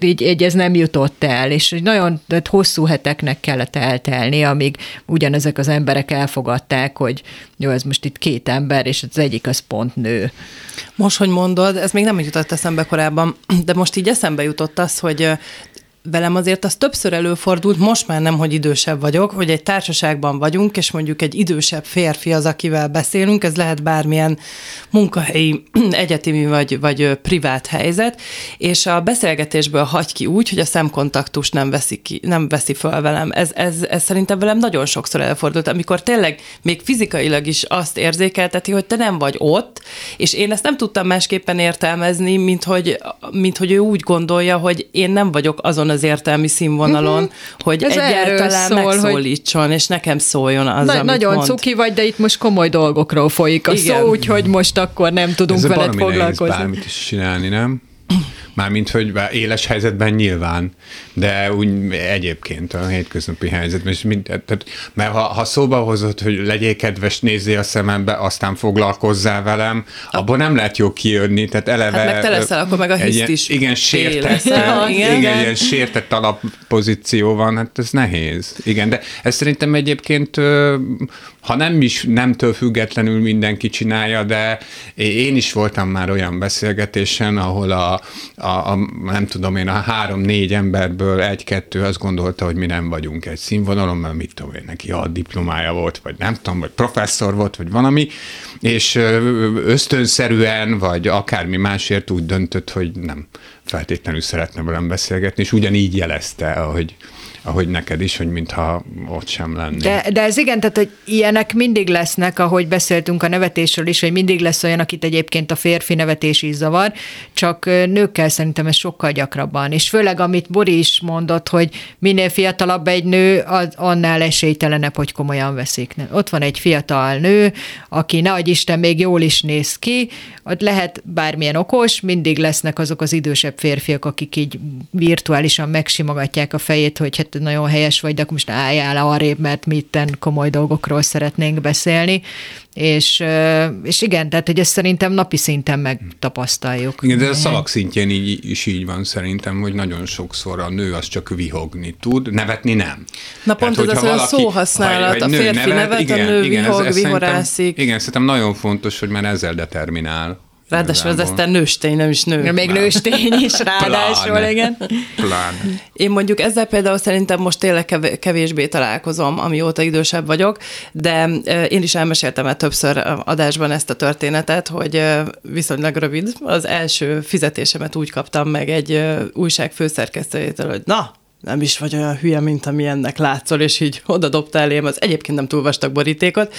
így, így ez nem jutott el, és nagyon hosszú heteknek kellett eltelni, amíg ugyanezek az emberek elfogadták, hogy jó, ez most itt két ember, és az egyik az pont nő. Most, hogy mondod, ez még nem jutott eszembe korábban, de most így eszembe jutott az, hogy velem azért az többször előfordult, most már nem, hogy idősebb vagyok, hogy egy társaságban vagyunk, és mondjuk egy idősebb férfi az, akivel beszélünk, ez lehet bármilyen munkahelyi, egyetemi vagy, vagy privát helyzet, és a beszélgetésből hagy ki úgy, hogy a szemkontaktust nem veszi, ki, nem veszi föl velem. Ez, ez, ez szerintem velem nagyon sokszor előfordult, amikor tényleg még fizikailag is azt érzékelteti, hogy te nem vagy ott, és én ezt nem tudtam másképpen értelmezni, mint hogy, mint hogy ő úgy gondolja, hogy én nem vagyok azon az értelmi színvonalon, uh-huh. hogy Ez egyáltalán szól, megszólítson, hogy... és nekem szóljon az, Na, amit Nagyon mond. cuki vagy, de itt most komoly dolgokról folyik a Igen. szó, úgyhogy most akkor nem tudunk Ez veled foglalkozni. Ez bármit is csinálni, nem? Mármint, hogy éles helyzetben nyilván, de úgy egyébként a hétköznapi helyzetben. És mind, tehát, mert ha, ha szóba hozott, hogy legyél kedves, nézzél a szemembe, aztán foglalkozzál velem, abból nem lehet jó kijönni, tehát eleve... Hát meg te leszel, akkor meg a hiszt is. Igen, sértett, igen, igen, igen, ilyen sértett alappozíció van, hát ez nehéz. Igen, de ez szerintem egyébként, ha nem is nemtől függetlenül mindenki csinálja, de én is voltam már olyan beszélgetésen, ahol a, a, a nem tudom én, a három-négy emberből egy-kettő azt gondolta, hogy mi nem vagyunk egy színvonalon, mert mit tudom én, neki a diplomája volt, vagy nem tudom, vagy professzor volt, vagy valami, és ösztönszerűen, vagy akármi másért úgy döntött, hogy nem feltétlenül szeretne velem beszélgetni, és ugyanígy jelezte, ahogy ahogy neked is, hogy mintha ott sem lenni. De, de ez igen, tehát hogy ilyenek mindig lesznek, ahogy beszéltünk a nevetésről is, hogy mindig lesz olyan, akit egyébként a férfi nevetés is zavar, csak nőkkel szerintem ez sokkal gyakrabban. És főleg, amit Bori is mondott, hogy minél fiatalabb egy nő, az annál esélytelenebb, hogy komolyan veszik. Ott van egy fiatal nő, aki ne Isten még jól is néz ki, ott lehet bármilyen okos, mindig lesznek azok az idősebb férfiak, akik így virtuálisan megsimogatják a fejét, hogy hát nagyon helyes vagy, de akkor most álljál arrébb, mert mi itten komoly dolgokról szeretnénk beszélni. És, és igen, tehát hogy ezt szerintem napi szinten megtapasztaljuk. Igen, de a szavak szintjén így, is így van szerintem, hogy nagyon sokszor a nő az csak vihogni tud, nevetni nem. Na pont tehát, ez az valaki, szóhasználat, a férfi nevet, nevet igen, a nő igen, vihog, ez, ez vihorászik. Igen, szerintem nagyon fontos, hogy már ezzel determinál. Ráadásul ez aztán nőstény, nem is nő. Még nőstény is ráadásul, Pláne. igen. Pláne. Én mondjuk ezzel például szerintem most tényleg kevésbé találkozom, amióta idősebb vagyok, de én is elmeséltem el többször adásban ezt a történetet, hogy viszonylag rövid. Az első fizetésemet úgy kaptam meg egy újság főszerkesztőjétől, hogy na, nem is vagy olyan hülye, mint ami ennek látszol, és így oda dobta elém az egyébként nem túl vastag borítékot.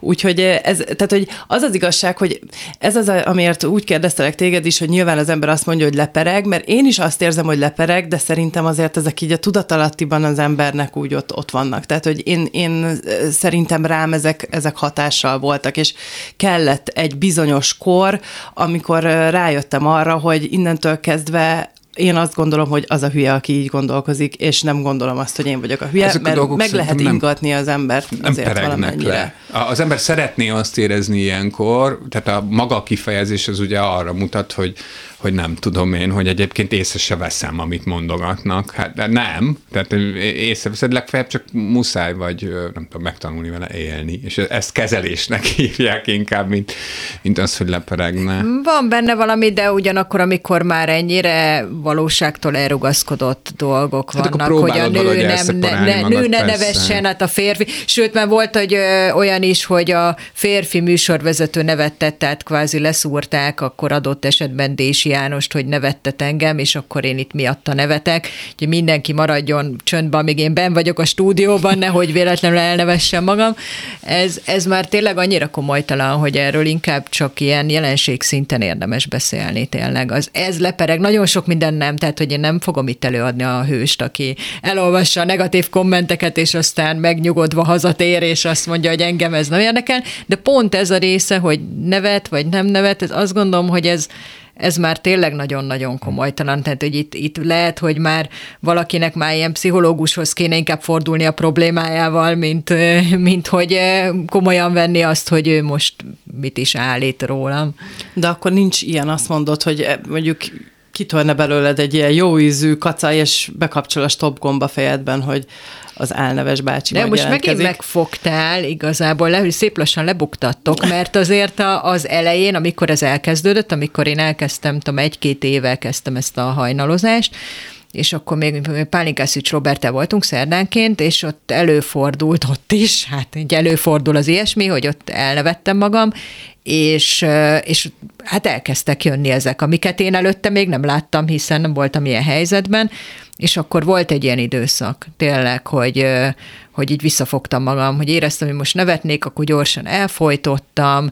Úgyhogy ez, tehát, hogy az az igazság, hogy ez az, amiért úgy kérdeztelek téged is, hogy nyilván az ember azt mondja, hogy lepereg, mert én is azt érzem, hogy lepereg, de szerintem azért ezek így a tudatalattiban az embernek úgy ott, ott vannak. Tehát, hogy én, én szerintem rám ezek, ezek hatással voltak, és kellett egy bizonyos kor, amikor rájöttem arra, hogy innentől kezdve én azt gondolom, hogy az a hülye, aki így gondolkozik, és nem gondolom azt, hogy én vagyok a hülye, Ezek mert a meg lehet nem, ingatni az embert nem azért valamennyire. Le. Az ember szeretné azt érezni ilyenkor, tehát a maga kifejezés az ugye arra mutat, hogy hogy nem tudom én, hogy egyébként észre se veszem, amit mondogatnak. Hát de nem, tehát észreveszed, legfeljebb csak muszáj vagy, nem tudom, megtanulni vele élni, és ezt kezelésnek hívják inkább, mint, mint az, hogy leperegne. Van benne valami, de ugyanakkor, amikor már ennyire valóságtól elrugaszkodott dolgok hát vannak, hogy a nő nem, ne, ne, nő ne nevessen, hát a férfi, sőt, már volt, hogy ö, olyan is, hogy a férfi műsorvezető nevettet, tehát kvázi leszúrták, akkor adott esetben Dési Jánost, hogy nevettet engem, és akkor én itt miatta nevetek. hogy mindenki maradjon csöndben, amíg én ben vagyok a stúdióban, nehogy véletlenül elnevessem magam. Ez, ez már tényleg annyira komolytalan, hogy erről inkább csak ilyen jelenség szinten érdemes beszélni tényleg. Az, ez lepereg, nagyon sok minden nem, tehát hogy én nem fogom itt előadni a hőst, aki elolvassa a negatív kommenteket, és aztán megnyugodva hazatér, és azt mondja, hogy engem ez nem érdekel, de pont ez a része, hogy nevet, vagy nem nevet, ez azt gondolom, hogy ez, ez már tényleg nagyon-nagyon komolytalan. Tehát, hogy itt, itt lehet, hogy már valakinek már ilyen pszichológushoz kéne inkább fordulni a problémájával, mint, mint hogy komolyan venni azt, hogy ő most mit is állít rólam. De akkor nincs ilyen, azt mondod, hogy mondjuk kitörne belőled egy ilyen jó ízű kaca, és bekapcsol a stop gomba fejedben, hogy az álneves bácsi De most megint megfogtál igazából, le, hogy szép lassan lebuktattok, mert azért az elején, amikor ez elkezdődött, amikor én elkezdtem, tudom, egy-két éve kezdtem ezt a hajnalozást, és akkor még Pálinkászics Robertel voltunk szerdánként, és ott előfordult ott is, hát így előfordul az ilyesmi, hogy ott elnevettem magam, és, és hát elkezdtek jönni ezek, amiket én előtte még nem láttam, hiszen nem voltam ilyen helyzetben, és akkor volt egy ilyen időszak, tényleg, hogy, hogy így visszafogtam magam, hogy éreztem, hogy most nevetnék, akkor gyorsan elfolytottam,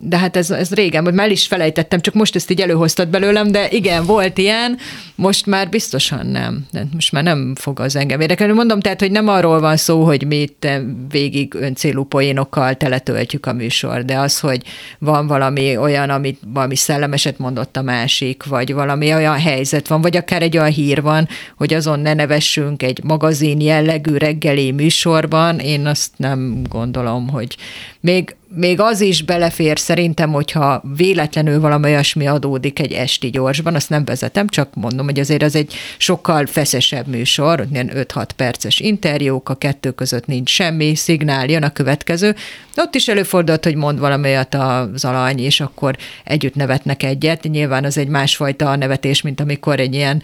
de hát ez, ez régen, hogy már is felejtettem, csak most ezt így előhoztad belőlem, de igen, volt ilyen, most már biztosan nem. Most már nem fog az engem érdekelni. Mondom, tehát, hogy nem arról van szó, hogy mi itt végig öncélú poénokkal teletöltjük a műsor, de az, hogy van valami olyan, amit valami szellemeset mondott a másik, vagy valami olyan helyzet van, vagy akár egy olyan hír van, hogy azon ne nevessünk egy magazin jellegű reggeli műsorban, én azt nem gondolom, hogy még még az is belefér szerintem, hogyha véletlenül valami olyasmi adódik egy esti gyorsban, azt nem vezetem, csak mondom, hogy azért az egy sokkal feszesebb műsor, ilyen 5-6 perces interjúk, a kettő között nincs semmi, szignál, jön a következő. Ott is előfordult, hogy mond valami olyat az alany, és akkor együtt nevetnek egyet. Nyilván az egy másfajta nevetés, mint amikor egy ilyen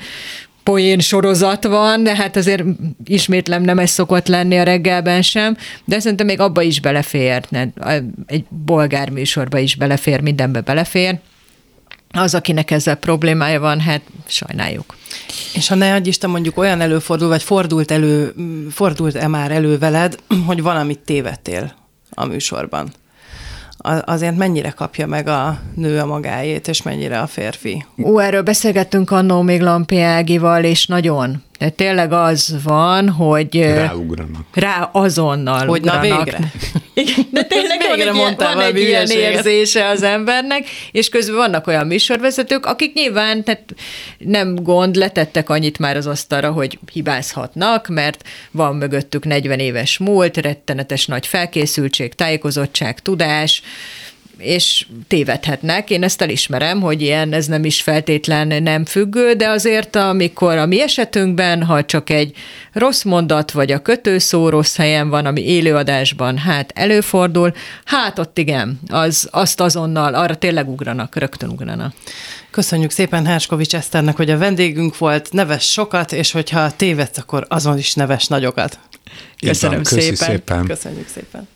poén sorozat van, de hát azért ismétlem nem ez szokott lenni a reggelben sem, de szerintem még abba is belefér, egy bolgár műsorba is belefér, mindenbe belefér. Az, akinek ezzel problémája van, hát sajnáljuk. És ha ne adj Isten, mondjuk olyan előfordul, vagy fordult elő, fordult-e már elő veled, hogy valamit tévedtél a műsorban? Azért mennyire kapja meg a nő a magáét, és mennyire a férfi. Ó, erről beszélgettünk annó még Lampi Ágival, és nagyon. De tényleg az van, hogy... Ráugranak. Rá azonnal Hogy ugranak. na végre. Igen, de tényleg végre van egy, van egy ilyen érzése az embernek, és közben vannak olyan műsorvezetők, akik nyilván tehát nem gond, letettek annyit már az asztalra, hogy hibázhatnak, mert van mögöttük 40 éves múlt, rettenetes nagy felkészültség, tájékozottság, tudás, és tévedhetnek. Én ezt elismerem, hogy ilyen ez nem is feltétlen nem függő, de azért amikor a mi esetünkben, ha csak egy rossz mondat vagy a kötőszó rossz helyen van, ami élőadásban hát előfordul, hát ott igen, az, azt azonnal, arra tényleg ugranak, rögtön ugranak. Köszönjük szépen Herskovics Eszternek, hogy a vendégünk volt, neves sokat, és hogyha tévedsz, akkor azon is neves nagyokat. Köszönöm szépen. szépen. Köszönjük szépen.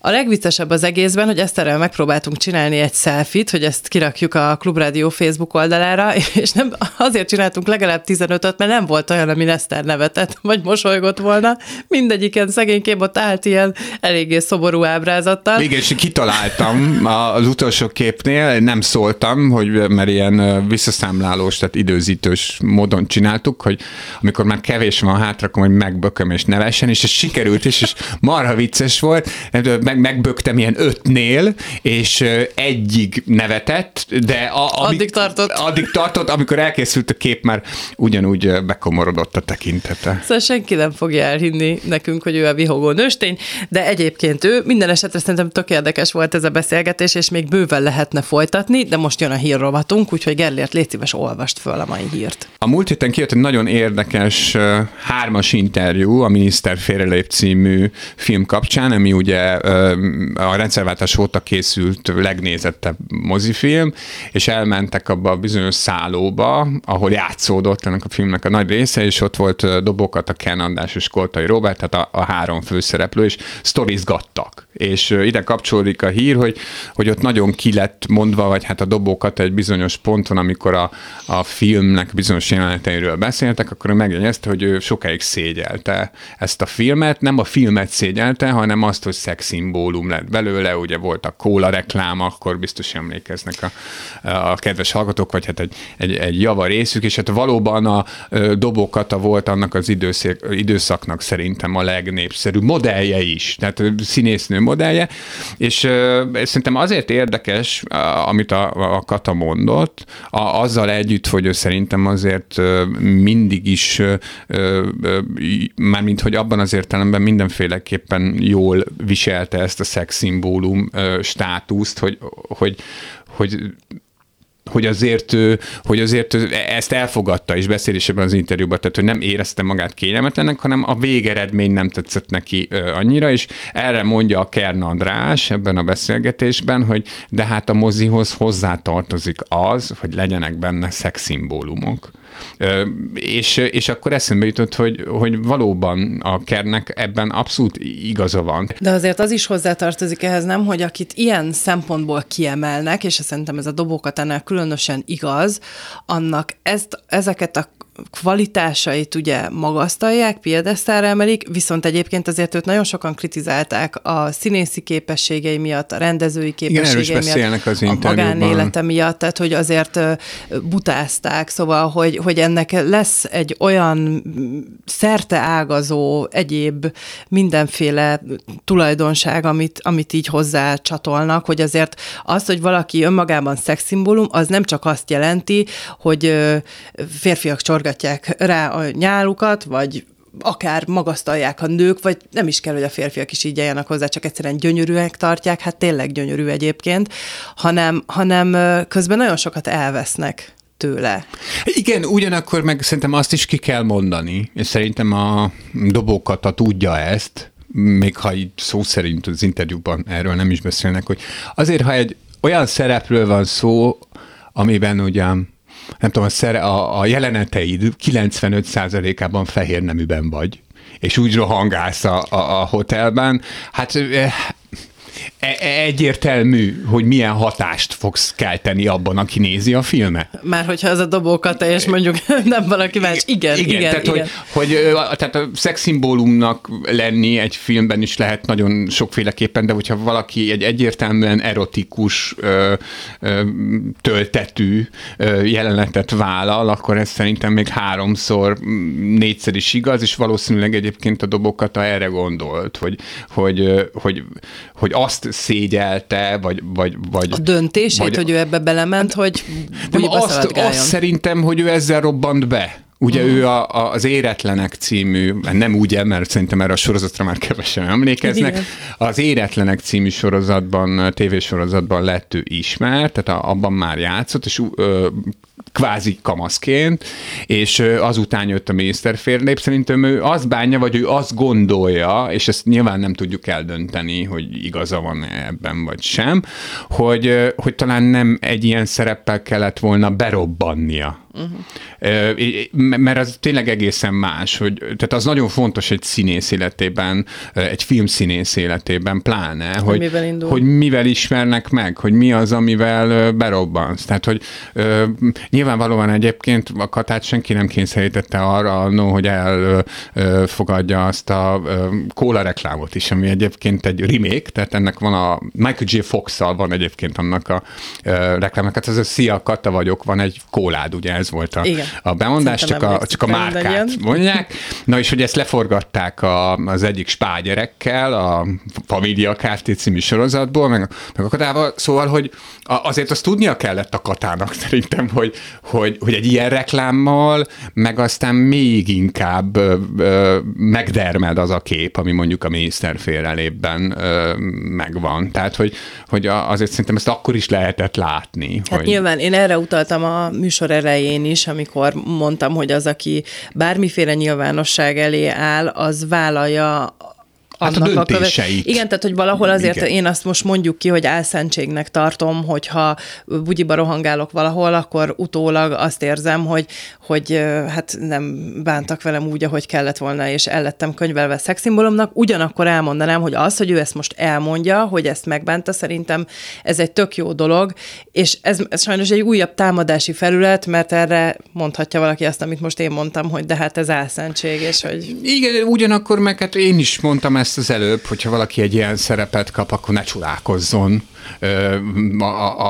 A legviccesebb az egészben, hogy Eszterrel megpróbáltunk csinálni egy selfit, hogy ezt kirakjuk a Klubrádió Facebook oldalára, és nem azért csináltunk legalább 15-öt, mert nem volt olyan, ami Eszter nevetett, vagy mosolygott volna. Mindegyiken szegénykém ott állt ilyen eléggé szoború ábrázattal. Igen, és kitaláltam az utolsó képnél, nem szóltam, hogy mert ilyen visszaszámlálós, tehát időzítős módon csináltuk, hogy amikor már kevés van hátra, akkor hogy megbököm és nevessen, és ez sikerült is, és marha vicces volt, meg, megböktem ilyen ötnél, és egyig nevetett, de a, ami, addig tartott. Addig tartott, amikor elkészült a kép, már ugyanúgy bekomorodott a tekintete. Szóval senki nem fogja elhinni nekünk, hogy ő a vihogó nőstény, de egyébként ő minden esetre szerintem tök érdekes volt ez a beszélgetés, és még bőven lehetne folytatni, de most jön a hírrovatunk, úgyhogy Gellért légy szíves, olvast föl a mai hírt. A múlt héten kijött egy nagyon érdekes hármas interjú a Miniszter Félrelép című film kapcsán, ami ugye a rendszerváltás óta készült legnézettebb mozifilm, és elmentek abba a bizonyos szállóba, ahol játszódott ennek a filmnek a nagy része, és ott volt Dobokat, a Ken András és Koltai Robert, tehát a, a három főszereplő, és sztorizgattak. És ide kapcsolódik a hír, hogy, hogy ott nagyon ki lett mondva, vagy hát a Dobokat egy bizonyos ponton, amikor a, a filmnek bizonyos jeleneteiről beszéltek, akkor megjegyezte, hogy ő sokáig szégyelte ezt a filmet, nem a filmet szégyelte, hanem azt, hogy szexszimbólum lett belőle, ugye a kóla reklám, akkor biztos emlékeznek a, a kedves hallgatók, vagy hát egy, egy, egy java részük, és hát valóban a dobókata volt annak az időszak, időszaknak szerintem a legnépszerűbb modellje is, tehát színésznő modellje, és szerintem azért érdekes, amit a, a Kata mondott, a, azzal együtt, hogy ő szerintem azért mindig is, mármint hogy abban az értelemben mindenféleképpen jól viselte ezt a szexszimbólum státuszt, hogy, hogy, hogy hogy azért, hogy azért ezt elfogadta és beszélésében az interjúban, tehát hogy nem érezte magát kényelmetlennek, hanem a végeredmény nem tetszett neki annyira, és erre mondja a Kern András ebben a beszélgetésben, hogy de hát a mozihoz hozzátartozik az, hogy legyenek benne szexszimbólumok. És, és akkor eszembe jutott, hogy, hogy valóban a kernek ebben abszolút igaza van. De azért az is hozzátartozik ehhez, nem, hogy akit ilyen szempontból kiemelnek, és szerintem ez a dobókat ennek különösen igaz, annak ezt, ezeket a kvalitásait ugye magasztalják, piedesztára emelik, viszont egyébként azért őt nagyon sokan kritizálták a színészi képességei miatt, a rendezői képességei Igen, miatt, az a magánélete miatt, tehát hogy azért butázták, szóval, hogy, hogy ennek lesz egy olyan szerte ágazó egyéb mindenféle tulajdonság, amit, amit így hozzá csatolnak, hogy azért az, hogy valaki önmagában szexszimbólum, az nem csak azt jelenti, hogy férfiak csorgálják forgatják rá a nyálukat, vagy akár magasztalják a nők, vagy nem is kell, hogy a férfiak is így eljönnek hozzá, csak egyszerűen gyönyörűek tartják, hát tényleg gyönyörű egyébként, hanem, hanem közben nagyon sokat elvesznek tőle. Igen, ugyanakkor meg szerintem azt is ki kell mondani, és szerintem a dobókata tudja ezt, még ha így szó szerint az interjúban erről nem is beszélnek, hogy azért, ha egy olyan szerepről van szó, amiben ugyan nem tudom, a, szere, a, a jeleneteid 95%-ában fehér neműben vagy, és úgy rohangálsz a, a, a hotelben, hát E, e, egyértelmű, hogy milyen hatást fogsz kelteni abban, aki nézi a filmet. Már hogyha ez a dobókat és mondjuk nem valaki más. Igen, igen, igen. Tehát, igen. Hogy, hogy, tehát a szexszimbólumnak lenni egy filmben is lehet nagyon sokféleképpen, de hogyha valaki egy egyértelműen erotikus, ö, ö, töltetű ö, jelenetet vállal, akkor ez szerintem még háromszor, négyszer is igaz, és valószínűleg egyébként a dobokat erre gondolt, hogy, hogy, hogy, hogy azt szégyelte, vagy... vagy, vagy a döntését, vagy, hogy ő ebbe belement, hogy nem, azt, azt szerintem, hogy ő ezzel robbant be. Ugye uh-huh. ő a, a, az Éretlenek című, nem ugye, mert szerintem erre a sorozatra már kevesen emlékeznek, Igen. az Éretlenek című sorozatban, tévésorozatban lett ő ismert, tehát a, abban már játszott, és ö, kvázi kamaszként, és azután jött a miniszterférlép. Szerintem ő azt bánja, vagy ő azt gondolja, és ezt nyilván nem tudjuk eldönteni, hogy igaza van ebben, vagy sem, hogy, hogy talán nem egy ilyen szereppel kellett volna berobbannia Uh-huh. Mert az tényleg egészen más, hogy, tehát az nagyon fontos egy színész életében, egy filmszínész életében pláne, hogy, hogy, mivel, indul. hogy mivel ismernek meg, hogy mi az, amivel berobbansz. Tehát, hogy nyilvánvalóan egyébként a Katát senki nem kényszerítette arra, no, hogy elfogadja azt a kóla reklámot is, ami egyébként egy remake, tehát ennek van a Michael J. Fox-szal van egyébként annak a reklámnak, hát ez a Szia Kata vagyok, van egy kólád, ugye ez volt a, a bemondás, csak a, csak a márkát mondják. Na és hogy ezt leforgatták a, az egyik spágyerekkel, a Familia Kft. című sorozatból, meg, meg a Katával, szóval, hogy azért azt tudnia kellett a Katának szerintem, hogy, hogy, hogy egy ilyen reklámmal, meg aztán még inkább ö, ö, megdermed az a kép, ami mondjuk a miniszterfélelében megvan. Tehát, hogy, hogy azért szerintem ezt akkor is lehetett látni. Hát hogy... nyilván én erre utaltam a műsor elején is, amikor mondtam, hogy az, aki bármiféle nyilvánosság elé áll, az vállalja Hát annak a döntéseit. A Igen, tehát hogy valahol azért Igen. én azt most mondjuk ki, hogy álszentségnek tartom, hogyha bugyiba rohangálok valahol, akkor utólag azt érzem, hogy, hogy hát nem bántak velem úgy, ahogy kellett volna, és el lettem könyvelve szeximbolomnak. Ugyanakkor elmondanám, hogy az, hogy ő ezt most elmondja, hogy ezt megbánta, szerintem ez egy tök jó dolog, és ez, ez sajnos egy újabb támadási felület, mert erre mondhatja valaki azt, amit most én mondtam, hogy de hát ez álszentség, és hogy... Igen, ugyanakkor meg hát én is mondtam ezt, ezt az előbb, hogyha valaki egy ilyen szerepet kap, akkor ne csodálkozzon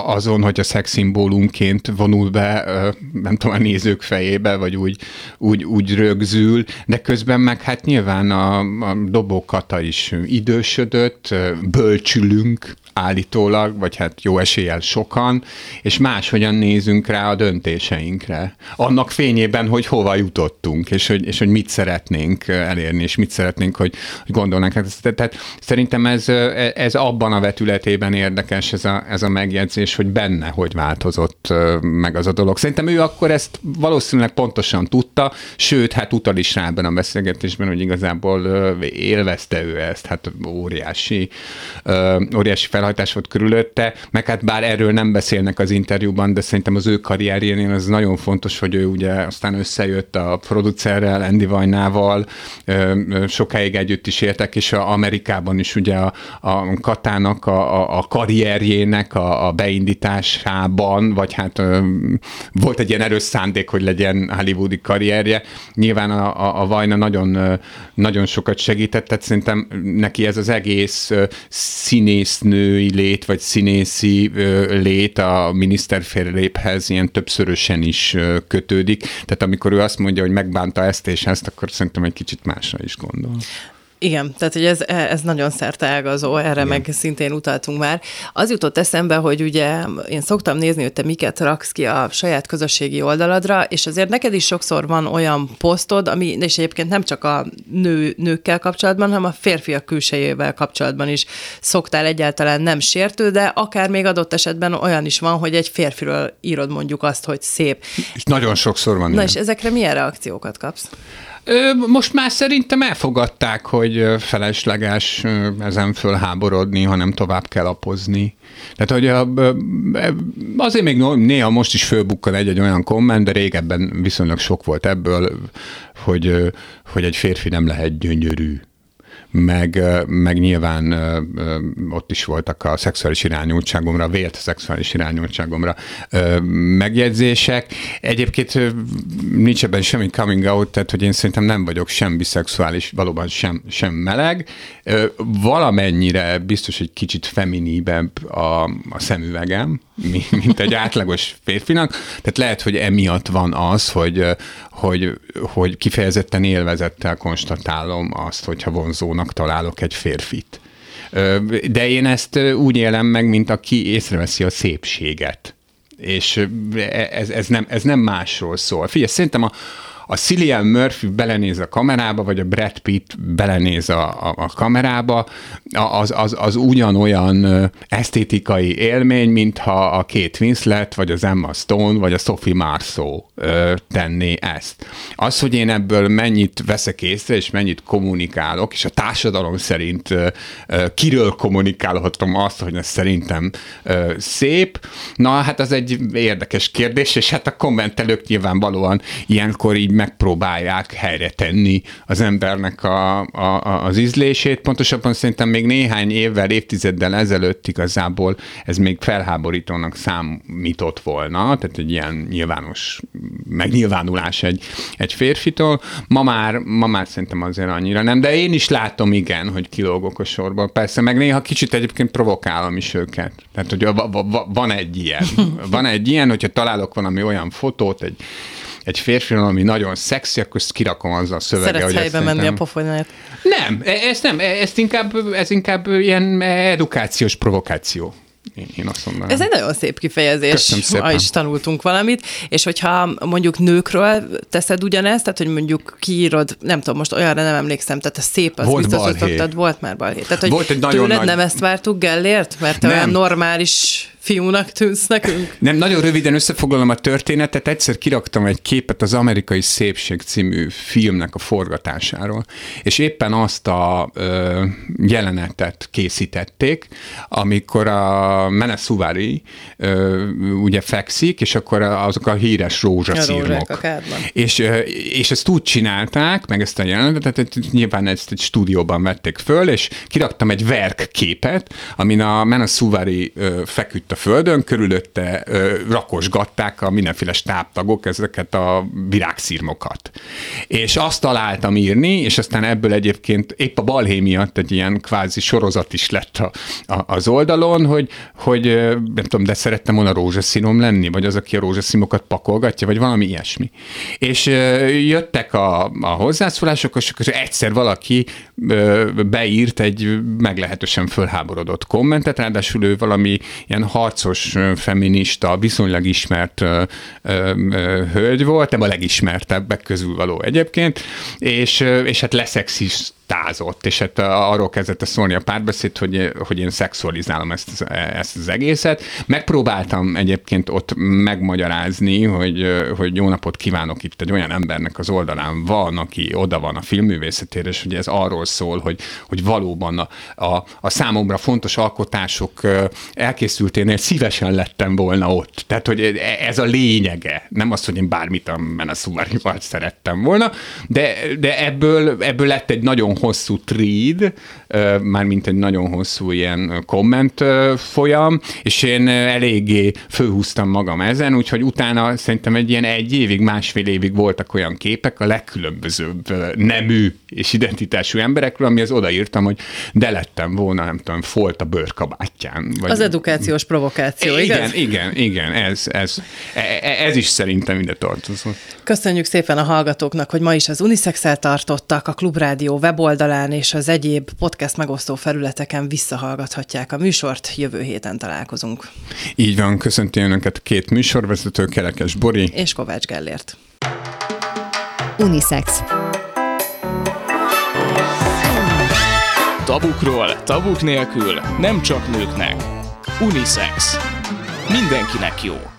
azon, hogy a szexszimbólumként vonul be, nem tudom, a nézők fejébe, vagy úgy, úgy, úgy rögzül, de közben meg hát nyilván a, a dobókata is idősödött, bölcsülünk, állítólag, vagy hát jó eséllyel sokan, és máshogyan nézünk rá a döntéseinkre. Annak fényében, hogy hova jutottunk, és hogy, és hogy mit szeretnénk elérni, és mit szeretnénk, hogy, hogy gondolnánk. Tehát szerintem ez, ez abban a vetületében érdekes ez a, ez a megjegyzés, hogy benne hogy változott meg az a dolog. Szerintem ő akkor ezt valószínűleg pontosan tudta, sőt, hát utal is rá ebben a beszélgetésben, hogy igazából élvezte ő ezt, hát óriási, óriási fel felhajtás volt körülötte, meg hát bár erről nem beszélnek az interjúban, de szerintem az ő karrierjénél az nagyon fontos, hogy ő ugye aztán összejött a producerrel, Andy Vajnával, sokáig együtt is éltek, és a Amerikában is ugye a, a Katának a, a karrierjének a, a beindításában, vagy hát volt egy ilyen erős szándék, hogy legyen hollywoodi karrierje. Nyilván a, a, a Vajna nagyon, nagyon sokat segített, tehát szerintem neki ez az egész színésznő színésznői lét, vagy színészi lét a miniszterféléphez ilyen többszörösen is kötődik. Tehát amikor ő azt mondja, hogy megbánta ezt és ezt, akkor szerintem egy kicsit másra is gondol. Igen, tehát hogy ez, ez nagyon ágazó, erre Igen. meg szintén utaltunk már. Az jutott eszembe, hogy ugye én szoktam nézni, hogy te miket raksz ki a saját közösségi oldaladra, és azért neked is sokszor van olyan posztod, ami, és egyébként nem csak a nő, nőkkel kapcsolatban, hanem a férfiak külsejével kapcsolatban is szoktál egyáltalán nem sértő, de akár még adott esetben olyan is van, hogy egy férfiről írod mondjuk azt, hogy szép. És nagyon sokszor van. Na ilyen. és ezekre milyen reakciókat kapsz? Most már szerintem elfogadták, hogy felesleges ezen fölháborodni, hanem tovább kell apozni. Tehát, hogy azért még néha most is fölbukkan egy-egy olyan komment, de régebben viszonylag sok volt ebből, hogy, hogy egy férfi nem lehet gyönyörű meg, meg nyilván ott is voltak a szexuális irányultságomra, vélt szexuális irányultságomra megjegyzések. Egyébként nincs ebben semmi coming out, tehát hogy én szerintem nem vagyok sem biszexuális, valóban sem, sem meleg. Valamennyire biztos, hogy kicsit feminíbebb a, a szemüvegem, mint egy átlagos férfinak. Tehát lehet, hogy emiatt van az, hogy, hogy, hogy kifejezetten élvezettel konstatálom azt, hogyha vonzónak találok egy férfit. De én ezt úgy élem meg, mint aki észreveszi a szépséget. És ez, ez, nem, ez nem másról szól. Figyelj, szerintem a, a Cillian Murphy belenéz a kamerába, vagy a Brad Pitt belenéz a, a, a kamerába, az, az, az ugyanolyan esztétikai élmény, mintha a Kate Winslet, vagy az Emma Stone, vagy a Sophie Marceau tenné ezt. Az, hogy én ebből mennyit veszek észre, és mennyit kommunikálok, és a társadalom szerint kiről kommunikálhatom azt, hogy ez szerintem szép, na hát az egy érdekes kérdés, és hát a kommentelők nyilvánvalóan ilyenkor így megpróbálják helyre tenni az embernek a, a, az ízlését. Pontosabban szerintem még néhány évvel, évtizeddel ezelőtt igazából ez még felháborítónak számított volna, tehát egy ilyen nyilvános megnyilvánulás egy, egy férfitól. Ma már, ma már szerintem azért annyira nem, de én is látom, igen, hogy kilógok a sorból. Persze, meg néha kicsit egyébként provokálom is őket. Tehát, hogy van egy ilyen. Van egy ilyen, hogyha találok valami olyan fotót, egy egy férfi, ami nagyon szexi, akkor ezt kirakom azzal a szöveggel. Szeretsz hogy helybe menni a? Nem, e- ezt nem, e- ezt inkább, ez inkább ilyen edukációs provokáció. Én azt mondanám. Ez egy nagyon szép kifejezés. Ma is tanultunk valamit, és hogyha mondjuk nőkről teszed ugyanezt, tehát hogy mondjuk kiírod, nem tudom, most olyanra nem emlékszem, tehát a szép, az volt biztos, hogy volt már balhé. Tehát, hogy volt egy nagyon tőled nagy... nem ezt vártuk Gellért, mert te olyan normális fiúnak tűnsz nekünk? Nem, nagyon röviden összefoglalom a történetet. Egyszer kiraktam egy képet az Amerikai Szépség című filmnek a forgatásáról, és éppen azt a ö, jelenetet készítették, amikor a Menesuvari ö, ugye fekszik, és akkor azok a híres rózsaszírmok. A és, és ezt úgy csinálták, meg ezt a jelenetet, nyilván ezt egy stúdióban vették föl, és kiraktam egy verk képet, amin a Menesuvari feküdt a földön, körülötte ö, rakosgatták a mindenféle stábtagok ezeket a virágszírmokat. És azt találtam írni, és aztán ebből egyébként épp a balhé miatt egy ilyen kvázi sorozat is lett a, a, az oldalon, hogy, hogy nem tudom, de szerettem volna rózsaszínom lenni, vagy az, aki a rózsaszímokat pakolgatja, vagy valami ilyesmi. És jöttek a, a hozzászólások, és akkor egyszer valaki beírt egy meglehetősen fölháborodott kommentet, ráadásul ő valami ilyen harcos feminista, viszonylag ismert ö, ö, ö, hölgy volt, nem a legismertebbek közül való egyébként, és, és hát leszexist tázott, és hát arról kezdett szólni a párbeszéd, hogy, hogy én szexualizálom ezt, ezt az egészet. Megpróbáltam egyébként ott megmagyarázni, hogy, hogy jó napot kívánok itt egy olyan embernek az oldalán van, aki oda van a filmművészetére, és hogy ez arról szól, hogy, hogy valóban a, a, a számomra fontos alkotások elkészülténél szívesen lettem volna ott. Tehát, hogy ez a lényege. Nem az, hogy én bármit a Menaszumárival szerettem volna, de, de ebből, ebből lett egy nagyon hosszú tríd, mármint egy nagyon hosszú ilyen komment folyam, és én eléggé főhúztam magam ezen, úgyhogy utána szerintem egy ilyen egy évig, másfél évig voltak olyan képek a legkülönbözőbb nemű és identitású emberekről, amihez odaírtam, hogy de lettem volna, nem tudom, folt a bőrkabátján. Vagy... Az edukációs provokáció, igen, igaz? Igen, igen, ez, ez, ez, ez is szerintem ide tartozott. Köszönjük szépen a hallgatóknak, hogy ma is az unisex tartottak, a Klubrádió weboldalán és az egyéb podcast megosztó felületeken visszahallgathatják a műsort, jövő héten találkozunk. Így van, köszönti önöket két műsorvezető, Kerekes Bori és Kovács Gellért. Unisex. Tabukról, tabuk nélkül, nem csak nőknek. Unisex. Mindenkinek jó.